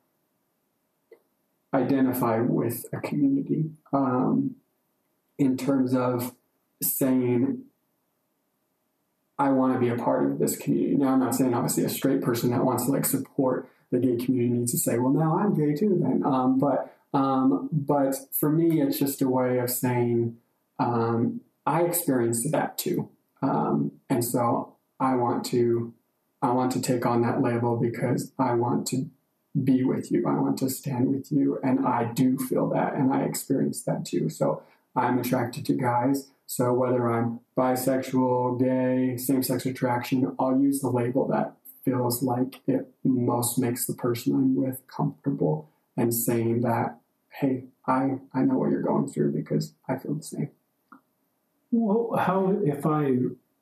identify with a community. Um, in terms of saying, I want to be a part of this community. Now, I'm not saying obviously a straight person that wants to like support the gay community needs to say, well, now I'm gay too, then. Um, but um, but for me, it's just a way of saying um, I experienced that too, um, and so I want to I want to take on that label because I want to be with you. I want to stand with you, and I do feel that, and I experience that too. So I'm attracted to guys. So whether I'm bisexual, gay, same sex attraction, I'll use the label that feels like it most makes the person I'm with comfortable and saying that, hey, I, I know what you're going through because I feel the same. Well, how, if I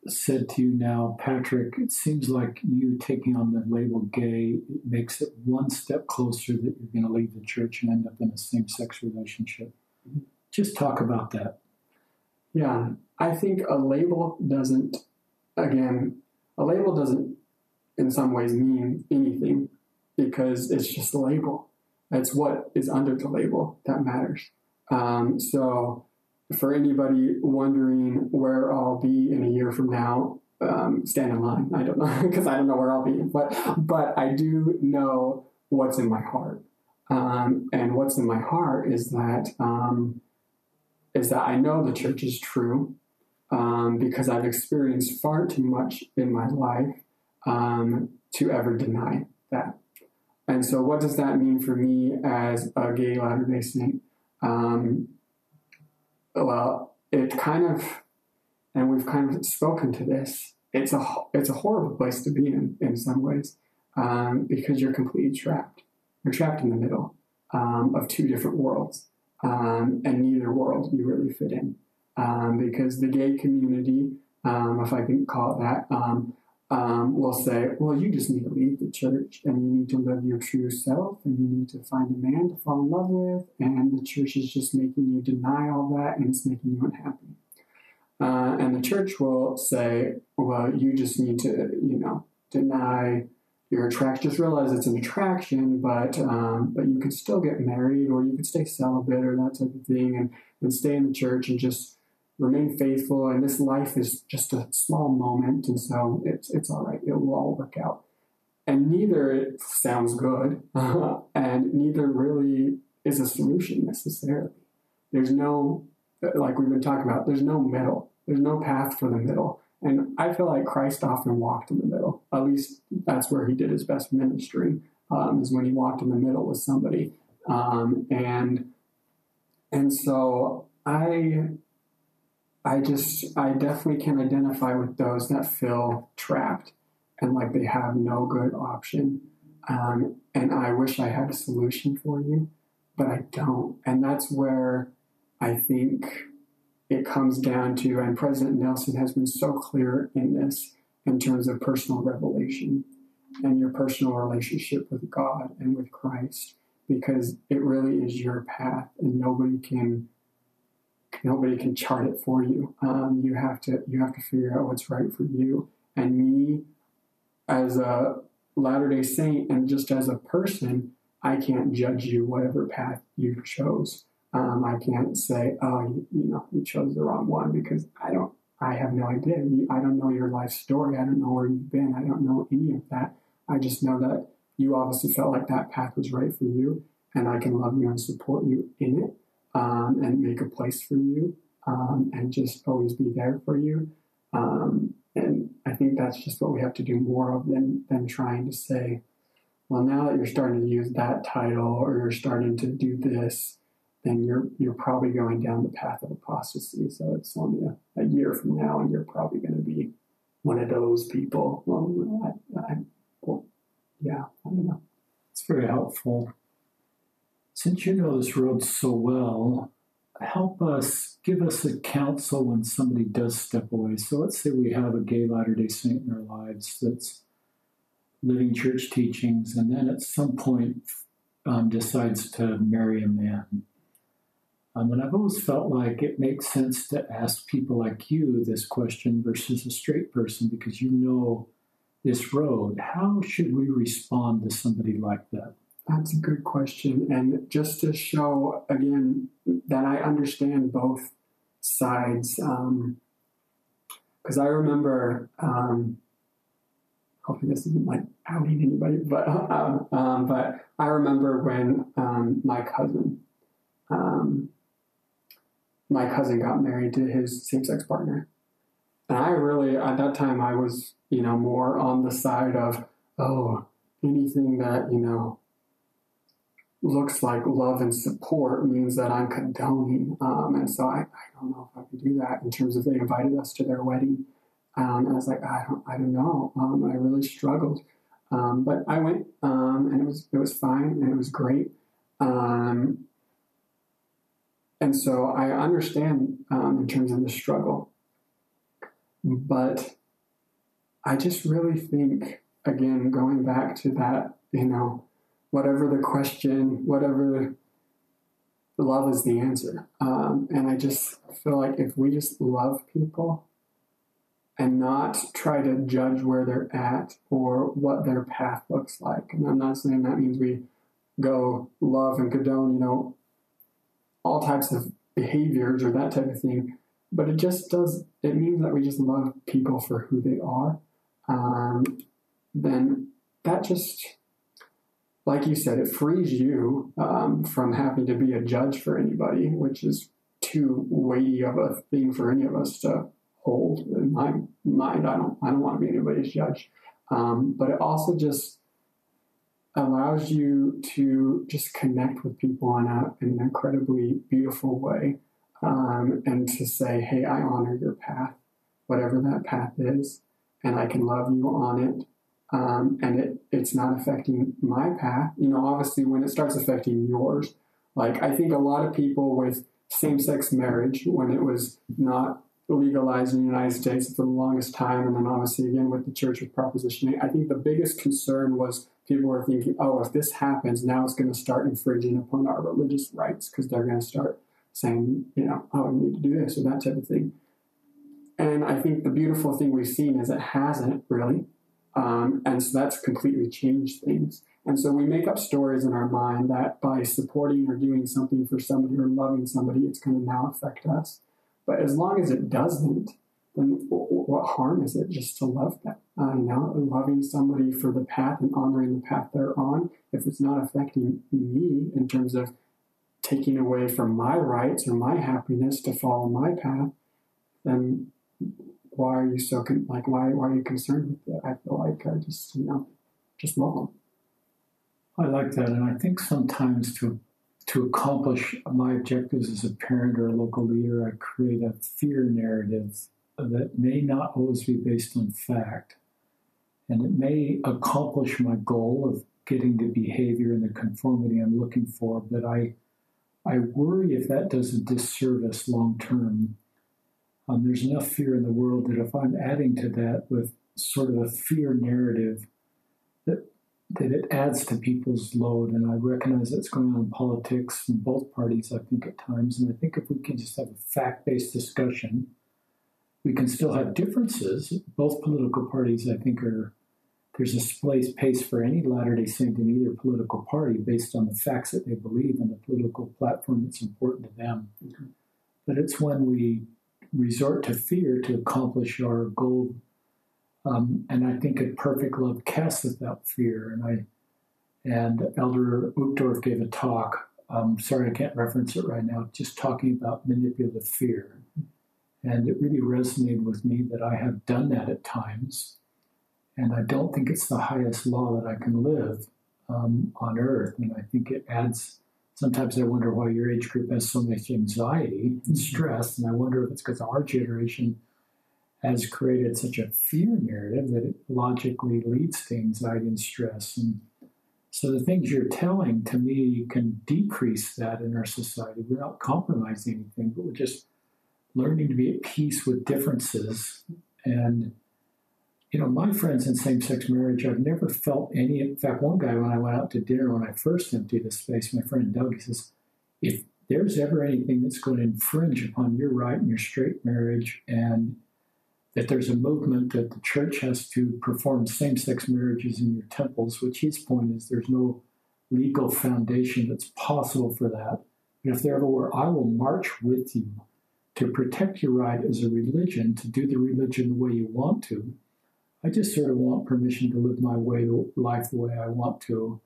said to you now, Patrick, it seems like you taking on the label gay it makes it one step closer that you're going to leave the church and end up in a same sex relationship. Mm-hmm. Just talk about that. Yeah, I think a label doesn't, again, a label doesn't in some ways mean anything because it's just a label. It's what is under the label that matters. Um, so, for anybody wondering where I'll be in a year from now, um, stand in line. I don't know [laughs] because I don't know where I'll be, but but I do know what's in my heart. Um, and what's in my heart is that um, is that I know the church is true. um, because I've experienced far too much in my life um, to ever deny that. And so, what does that mean for me as a gay Latter day Saint? Um, well, it kind of, and we've kind of spoken to this. It's a it's a horrible place to be in in some ways um, because you're completely trapped. You're trapped in the middle um, of two different worlds, um, and neither world you really fit in um, because the gay community, um, if I can call it that, um, um, will say, well, you just need to leave the church and you need to live your true self and you need to find a man to fall in love with, and the church is just making you deny all that and it's making you unhappy. Uh, and the church will say, well, you just need to, you know, deny your attraction. Just realize it's an attraction, but um, but you could still get married, or you could stay celibate, or that type of thing, and, and stay in the church and just remain faithful. And this life is just a small moment, and so it's it's all right. It will all work out. And neither sounds good, [laughs] and neither really is a solution necessarily. There's no, like we've been talking about, there's no middle. There's no path for the middle. And I feel like Christ often walked in the middle. At least that's where he did his best ministry, um, is when he walked in the middle with somebody. Um, and and so I I just, I definitely can identify with those that feel trapped and like they have no good option. Um, and I wish I had a solution for you, but I don't. And that's where I think it comes down to, and President Nelson has been so clear in this in terms of personal revelation and your personal relationship with God and with Christ, because it really is your path and nobody can nobody can chart it for you. Um, you have to you have to figure out what's right for you. And me, as a Latter Day Saint, and just as a person, I can't judge you whatever path you chose. Um, I can't say, oh, you, you, know, you chose the wrong one because I don't. I have no idea. I don't know your life story. I don't know where you've been. I don't know any of that. I just know that you obviously felt like that path was right for you, and I can love you and support you in it um, and make a place for you um, and just always be there for you. Um, and I think that's just what we have to do more of than, than trying to say, well, now that you're starting to use that title or you're starting to do this, then you're you're probably going down the path of apostasy. So it's only a, a year from now, and you're probably going to be one of those people. Well, I, I, well, yeah, I don't know. It's very helpful. Since you know this road so well, help us, give us a counsel when somebody does step away. So let's say we have a gay Latter day Saint in our lives that's living church teachings and then at some point um, decides to marry a man. Um, and I've always felt like it makes sense to ask people like you this question versus a straight person because you know this road. How should we respond to somebody like that? That's a good question. And just to show again that I understand both sides, because um, I remember, um, hopefully this isn't like outing anybody, but uh, [laughs] um, but I remember when um, my cousin, um, my cousin got married to his same-sex partner, and I really at that time I was you know more on the side of oh anything that you know looks like love and support means that I'm condoning. Um, and so I, I don't know if I can do that in terms of they invited us to their wedding. Um, and I was like, I don't, I don't know. Um, I really struggled. Um, but I went, um, and it was, it was fine and it was great. Um, and so I understand in terms of the struggle. But I just really think, again, going back to that, you know, whatever the question, whatever love is the answer. Um, and I just feel like if we just love people and not try to judge where they're at or what their path looks like, and I'm not saying that means we go love and condone, you know, all types of behaviors or that type of thing, but it just does, it means that we just love people for who they are. Um, then that just like you said, it frees you um, from having to be a judge for anybody, which is too weighty of a thing for any of us to hold in my mind. I don't I don't want to be anybody's judge, um, but it also just allows you to just connect with people in, a, in an incredibly beautiful way, um, and to say, "Hey, I honor your path, whatever that path is, and I can love you on it." Um, and it, it's not affecting my path. You know, obviously, when it starts affecting yours, like I think a lot of people with same sex marriage, when it was not legalized in the United States for the longest time, and then obviously again with the church with Proposition 8, I think the biggest concern was people were thinking, oh, if this happens, now it's going to start infringing upon our religious rights because they're going to start saying, you know, oh, we need to do this or that type of thing. And I think the beautiful thing we've seen is it hasn't really. Um, and so that's completely changed things. And so we make up stories in our mind that by supporting or doing something for somebody or loving somebody, it's going to now affect us. But as long as it doesn't, then what harm is it just to love them? Uh, you know, loving somebody for the path and honoring the path they're on, if it's not affecting me in terms of taking away from my rights or my happiness to follow my path, then why are you so con- like why why are you concerned with it? I feel like I just you know just love them. I like that, and I think sometimes to to accomplish my objectives as a parent or a local leader, I create a fear narrative that may not always be based on fact, and it may accomplish my goal of getting the behavior and the conformity I'm looking for, but I I worry if that does a disservice long term um, there's enough fear in the world that if I'm adding to that with sort of a fear narrative, that it adds to people's load. And I recognize that's going on in politics in both parties, I think, at times. And I think if we can just have a fact based discussion, we can still have differences. Both political parties, I think, are there's a place pace for any Latter day Saint in either political party based on the facts that they believe and the political platform that's important to them. Mm-hmm. But it's when we resort to fear to accomplish our goal. Um, and I think a perfect love casts without fear. And I and Elder Uchtdorf gave a talk. Um, sorry, I can't reference it right now. Just talking about manipulative fear, and it really resonated with me that I have done that at times, and I don't think it's the highest law that I can live um, on earth. And I think it adds sometimes I wonder why your age group has so much anxiety and mm-hmm. stress. And I wonder if it's because our generation has created such a fear narrative that it logically leads to anxiety and stress. And so the things you're telling to me can decrease that in our society. We're not compromising anything, but we're just learning to be at peace with differences and you know, my friends in same sex marriage, I've never felt any. In fact, one guy, when I went out to dinner, when I first emptied the space, my friend Doug, he says, if there's ever anything that's going to infringe upon your right in your straight marriage and that there's a movement that the church has to perform same sex marriages in your temples, which his point is there's no legal foundation that's possible for that. And if there ever were, I will march with you to protect your right as a religion to do the religion the way you want to I just sort of want permission to live my way life the way I want to.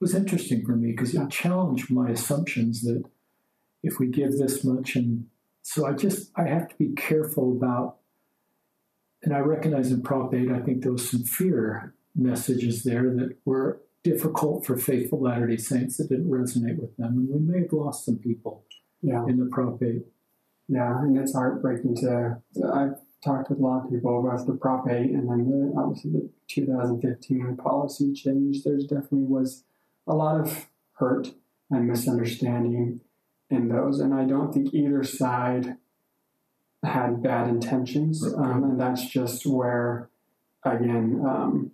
It was interesting for me because it challenged my assumptions that if we give this much and so I just I have to be careful about and I recognize in Prop 8, I think there was some fear messages there that were difficult for faithful Latter day Saints that didn't resonate with them. And we may have lost some people yeah. in the Prop 8. Yeah, and it's heartbreaking to. I've talked with a lot of people about the Prop 8 and then the, obviously the 2015 policy change. There's definitely was a lot of hurt and misunderstanding in those. And I don't think either side had bad intentions. Um, and that's just where, again, um,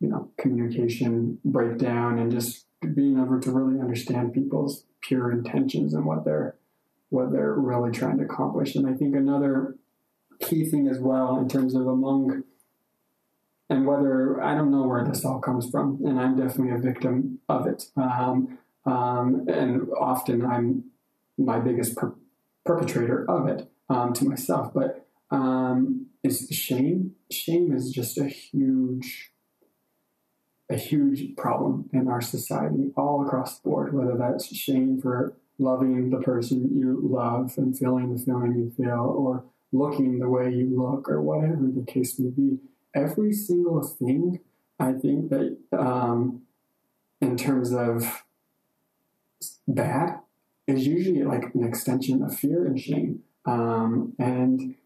you know, communication breakdown and just being able to really understand people's pure intentions and what they're what they're really trying to accomplish. And I think another key thing as well in terms of among and whether I don't know where this all comes from, and I'm definitely a victim of it. Um, um, and often I'm my biggest per- perpetrator of it um, to myself. But um, is shame. Shame is just a huge, a huge problem in our society, all across the board. Whether that's shame for loving the person you love and feeling the feeling you feel, or looking the way you look or whatever the case may be. Every single thing, I think that um, in terms of bad, is usually like an extension of fear and shame. Um, and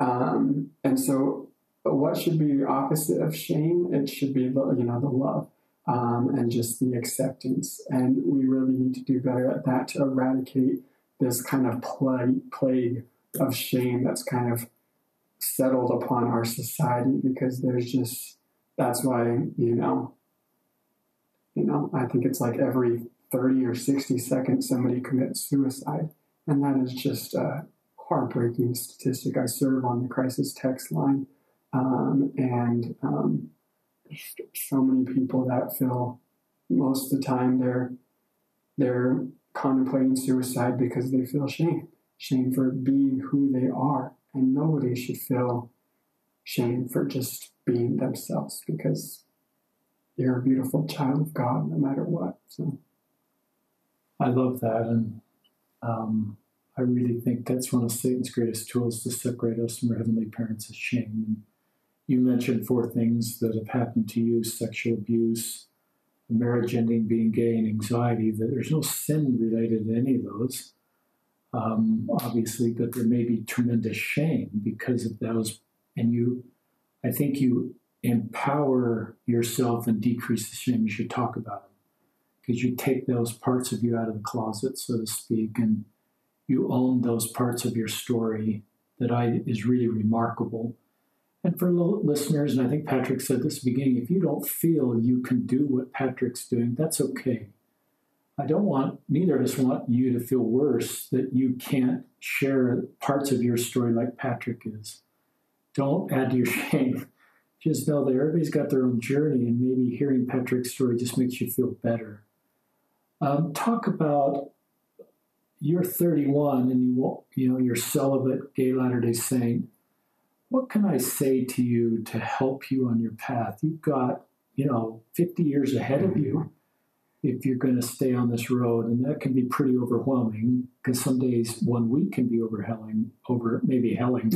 um, and so, what should be the opposite of shame? It should be the you know the love um, and just the acceptance. And we really need to do better at that to eradicate this kind of plague, plague of shame that's kind of settled upon our society because there's just that's why you know you know i think it's like every 30 or 60 seconds somebody commits suicide and that is just a heartbreaking statistic. I serve on the crisis text line um, and um, so many people that feel most of the time they're they're contemplating suicide because they feel shame. Shame for being who they are. And nobody should feel shame for just being themselves because you're a beautiful child of god no matter what so. I love that and um, i really think that's one of satan's greatest tools to separate us from our heavenly parents is shame you mentioned four things that have happened to you sexual abuse, marriage ending, being gay, and anxiety. That there's no sin related to any of those, um, obviously, but there may be tremendous shame because of those. And you, I think you empower yourself and decrease the shame. as You talk about them because you take those parts of you out of the closet, so to speak, and you own those parts of your story that I is really remarkable and for listeners, and I think Patrick said this beginning, if you don't feel you can do what Patrick's doing, that's okay. I don't want, neither of us want you to feel worse that you can't share parts of your story like Patrick is. Don't add to your [laughs] shame. Just know that everybody's got their own journey, and maybe hearing Patrick's story just makes you feel better. Um, talk about you're 31 and you you know you're celibate, gay Latter Day Saint what can I say to you to help you on your path? You've got, you know, 50 years ahead of you if you're going to stay on this road. And that can be pretty overwhelming because some days one week can be overhelling, over maybe helling,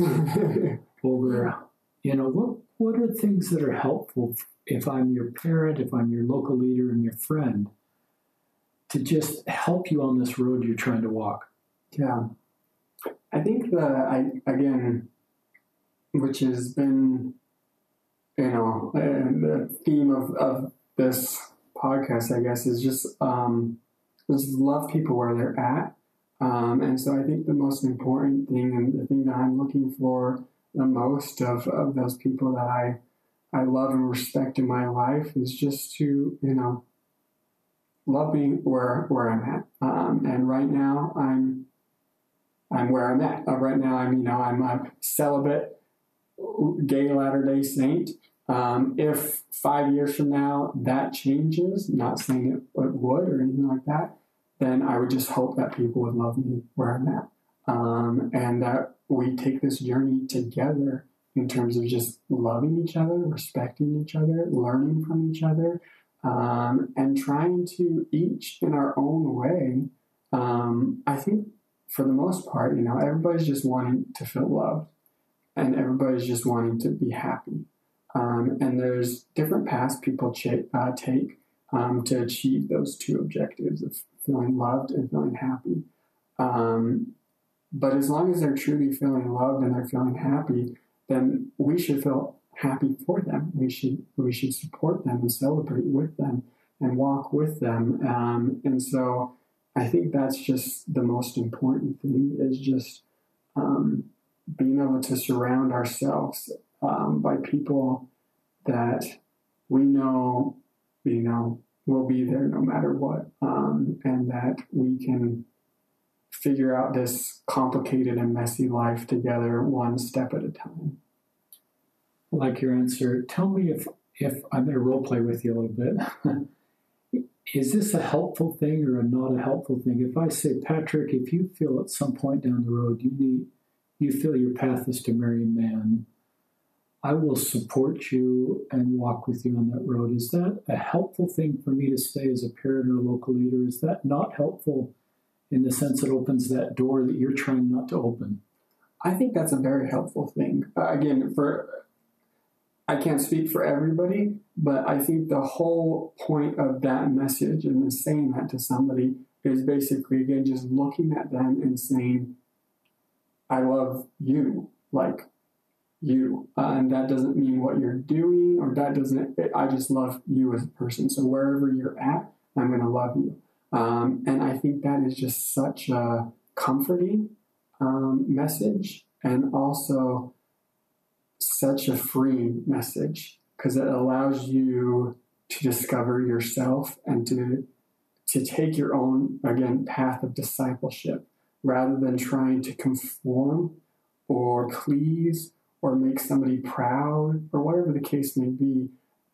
[laughs] over, you know, what, what are things that are helpful if I'm your parent, if I'm your local leader and your friend to just help you on this road you're trying to walk? Yeah. I think that I, again, which has been, you know, the theme of, of this podcast, I guess, is just um, just love people where they're at. Um, and so I think the most important thing and the thing that I'm looking for the most of, of those people that I I love and respect in my life is just to, you know, love me where where I'm at. Um, and right now I'm I'm where I'm at. Uh, right now I'm, you know, I'm a celibate gay Latter day Saint. Um, if five years from now that changes, not saying it, it, would or anything like that, then I would just hope that people would love me where I'm at. Um, and that we take this journey together in terms of just loving each other, respecting each other, learning from each other, um, and trying to each in our own way. Um, I think for the most part, you know, everybody's just wanting to feel loved and everybody's just wanting to be happy. Um, and there's different paths people ch- uh, take um, to achieve those two objectives of feeling loved and feeling happy. Um, but as long as they're truly feeling loved and they're feeling happy, then we should feel happy for them. We should we should support them and celebrate with them and walk with them. Um, and so I think that's just the most important thing is just um, being able to surround ourselves um, by people that we know, you know, will be there no matter what, um, and that we can figure out this complicated and messy life together, one step at a time. Like your answer. Tell me if if I'm going to role play with you a little bit. [laughs] Is this a helpful thing or a not a helpful thing? If I say, Patrick, if you feel at some point down the road you need you feel your path is to marry a man, I will support you and walk with you on that road. Is that a helpful thing for me to say as a parent or a local leader? Is that not helpful in the sense it opens that door that you're trying not to open? I think that's a very helpful thing. Uh, again, for I can't speak for everybody, but I think the whole point of that message and saying that to somebody is basically again just looking at them and saying, "I love you," like you, uh, and that doesn't mean what you're doing, or that doesn't. I just love you as a person. So wherever you're at, I'm going to love you. Um, and I think that is just such a comforting um, message and also such a free message because it allows you to discover yourself and to to take your own again path of discipleship rather than trying to conform or please or make somebody proud or whatever the case may be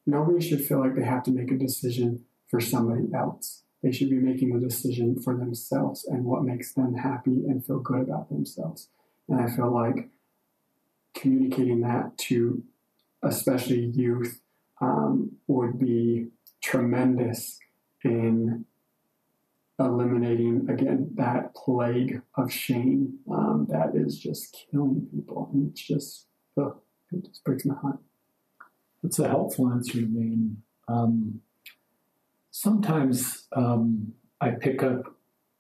nobody should feel like they have to make a decision for somebody else they should be making the decision for themselves and what makes them happy and feel good about themselves. And I feel like communicating that to especially youth um, would be tremendous in eliminating again that plague of shame um, that is just killing people. And it's just oh, it just breaks my heart. That's a helpful answer i mean um, sometimes um, I pick up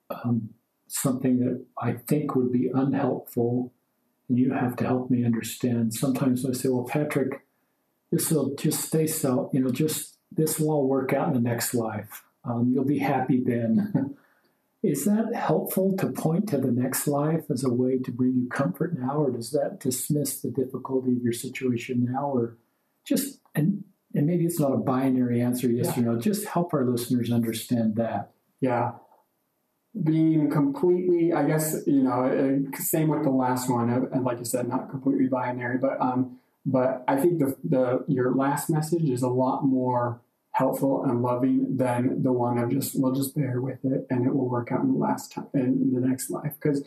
um, something that I think would be unhelpful, and you have to help me understand. Sometimes I say, "Well, Patrick, this will just stay so. You know, just this will all work out in the next life. Um, you'll be happy then." [laughs] Is that helpful to point to the next life as a way to bring you comfort now, or does that dismiss the difficulty of your situation now, or just and and maybe it's not a binary answer, yes yeah. or no. Just help our listeners understand that. Yeah. Being completely, I guess, you know, uh, same with the last one, uh, and like you said, not completely binary, but um, but I think the the your last message is a lot more helpful and loving than the one of just we'll just bear with it and it will work out in the last time in the next life because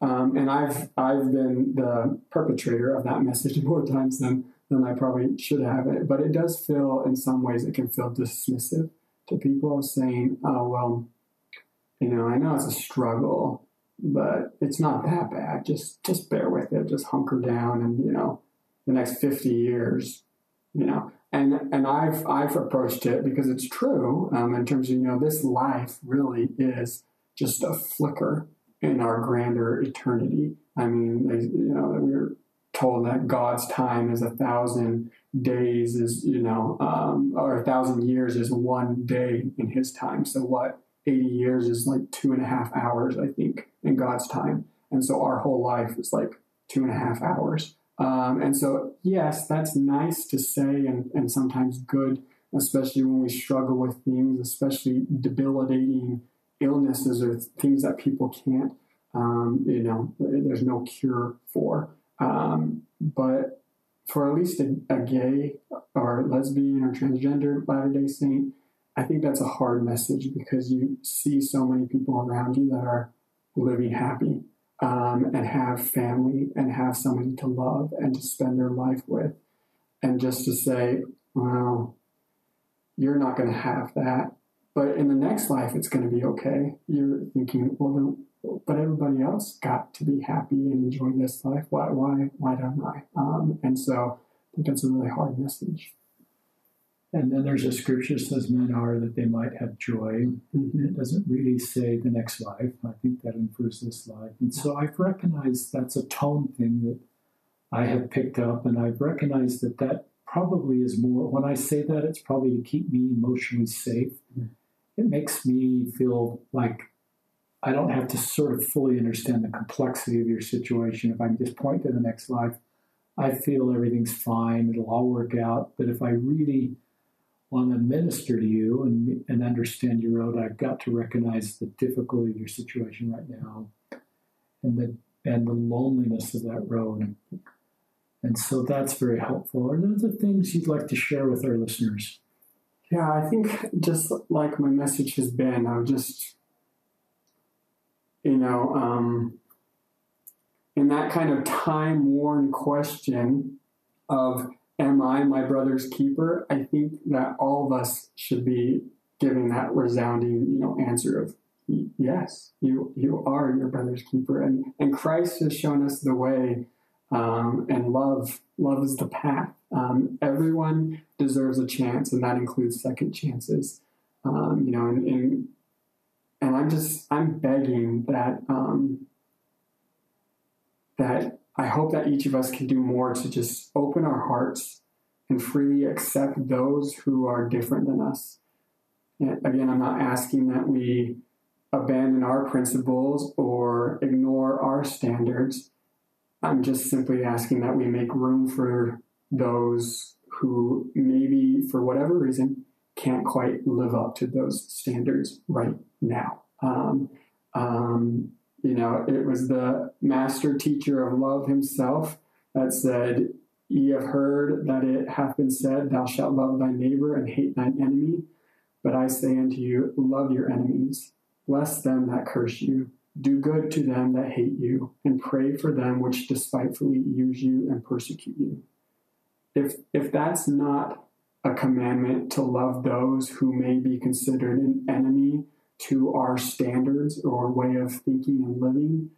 um, and I've I've been the perpetrator of that message [laughs] more times than than I probably should have it. But it does feel, in some ways, it can feel dismissive to people saying, oh, well, you know, I know it's a struggle, but it's not that bad. Just, just bear with it. Just hunker down and, you know, the next 50 years, you know, and, and I've, I've approached it because it's true um, in terms of, you know, this life really is just a flicker in our grander eternity. I mean, you know, we're told that God's time is a thousand days is you know um, or a thousand years is one day in His time. So what? Eighty years is like two and a half hours, I think, in God's time. And so our whole life is like two and a half hours. Um, and so, yes, that's nice to say and, and sometimes good, especially when we struggle with things, especially debilitating illnesses or things that people can't, um, you know, there's no cure for. Um, but for at least a, a, gay or lesbian or transgender Latter day Saint, I think that's a hard message because you see so many people around you that are living happy um, and have family and have somebody to love and to spend their life with. And just to say, well, you're not going to have that. But in the next life, it's going to be okay. You're thinking, well, then but everybody else got to be happy and enjoy this life. Why, why, why don't I? Um, and so I think that's a really hard message. And then there's a scripture that says men are that they might have joy. Mm-hmm. It doesn't really say the next life. I think that infers this life. And so I've recognized that's a tone thing that I have picked up, and I've recognized that that probably is more, when I say that, it's probably to keep me emotionally safe. Mm-hmm. It makes me feel like I don't have to sort of fully understand the complexity of your situation. If I can just point to the next life, I feel everything's fine, it'll all work out. But if I really want to minister to you and, and understand your road, I've got to recognize the difficulty of your situation right now and the and the loneliness of that road. And so that's very helpful. Are there other things you'd like to share with our listeners? Yeah, I think just like my message has been, I would just you know, um, in that kind of time worn question of, Am I my brother's keeper? I think that all of us should be giving that resounding, you know, answer of yes, you you are your brother's keeper, and and Christ has shown us the way, um, and love love is the path. Um, everyone deserves a chance, and that includes second chances. Um, you know, and, and and I'm just I'm begging that um, that I hope that each of us can do more to just open our hearts and freely accept those who are different than us. And again, I'm not asking that we abandon our principles or ignore our standards. I'm just simply asking that we make room for those who maybe, for whatever reason, can't quite live up to those standards right now. Um, um, you know, it was the master teacher of love himself that said, Ye have heard that it hath been said, Thou shalt love thy neighbor and hate thine enemy. But I say unto you, Love your enemies, bless them that curse you, do good to them that hate you, and pray for them which despitefully use you and persecute you. If, if that's not a commandment to love those who may be considered an enemy to our standards or way of thinking and living,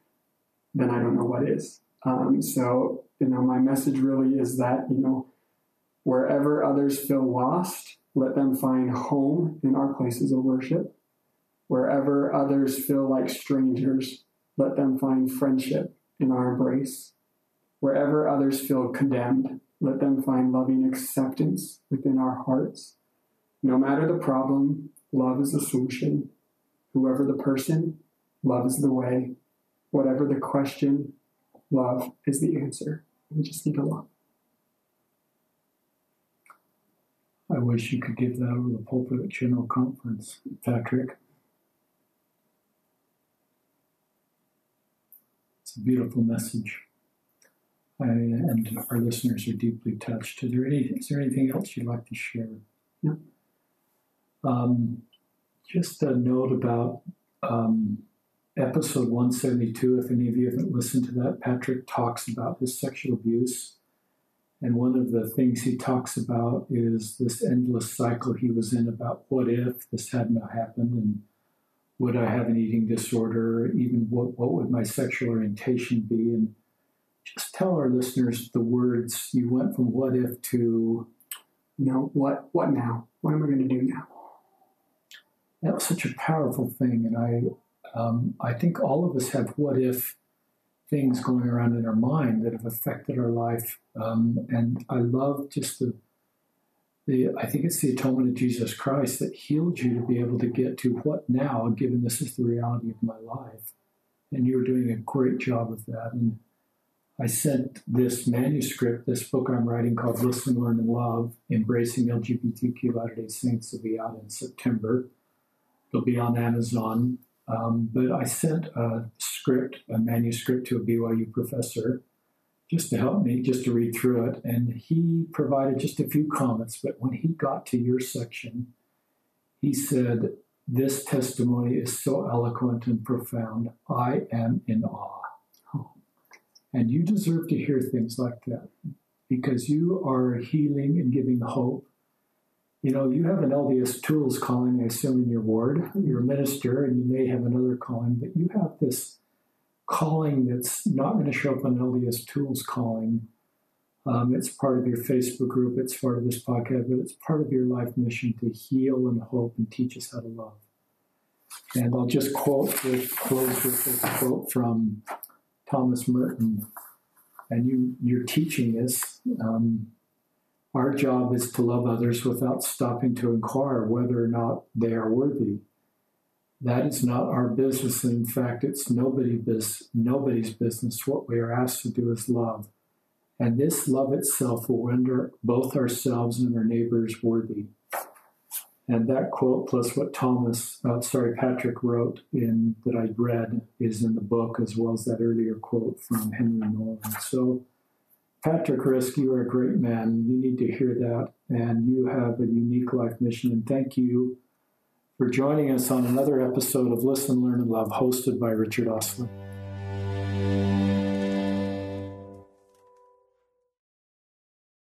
then I don't know what is. Um, so, you know, my message really is that, you know, wherever others feel lost, let them find home in our places of worship. Wherever others feel like strangers, let them find friendship in our embrace. Wherever others feel condemned, let them find loving acceptance within our hearts. No matter the problem, love is the solution. Whoever the person, love is the way. Whatever the question, love is the answer. We just need to love. I wish you could give that over the pulpit at General Conference, Patrick. It's a beautiful message. I, and our listeners are deeply touched. Is there, any, is there anything else you'd like to share? No. Um, just a note about um, episode 172. If any of you haven't listened to that, Patrick talks about his sexual abuse. And one of the things he talks about is this endless cycle he was in about what if this had not happened and would I have an eating disorder? Even what, what would my sexual orientation be? And just tell our listeners the words you went from what if to you know what what now what am i going to do now that was such a powerful thing and i um, i think all of us have what if things going around in our mind that have affected our life um, and i love just the the i think it's the atonement of jesus christ that healed you to be able to get to what now given this is the reality of my life and you're doing a great job of that and I sent this manuscript, this book I'm writing called Listen, Learn, and Love Embracing LGBTQ Latter day Saints, will be out in September. It'll be on Amazon. Um, but I sent a script, a manuscript to a BYU professor just to help me, just to read through it. And he provided just a few comments. But when he got to your section, he said, This testimony is so eloquent and profound. I am in awe. And you deserve to hear things like that because you are healing and giving hope. You know, you have an LDS Tools calling, I assume, in your ward. You're a minister and you may have another calling, but you have this calling that's not going to show up on LDS Tools calling. Um, it's part of your Facebook group, it's part of this podcast, but it's part of your life mission to heal and hope and teach us how to love. And I'll just quote with, close with quote from Thomas Merton, and you you're teaching us. Um, our job is to love others without stopping to inquire whether or not they are worthy. That is not our business. In fact, it's nobody nobody's business. What we are asked to do is love. And this love itself will render both ourselves and our neighbors worthy. And that quote, plus what Thomas, uh, sorry, Patrick wrote in that I read, is in the book, as well as that earlier quote from Henri Nouwen. So, Patrick Risk, you are a great man. You need to hear that, and you have a unique life mission. And thank you for joining us on another episode of Listen, Learn, and Love, hosted by Richard Ostler.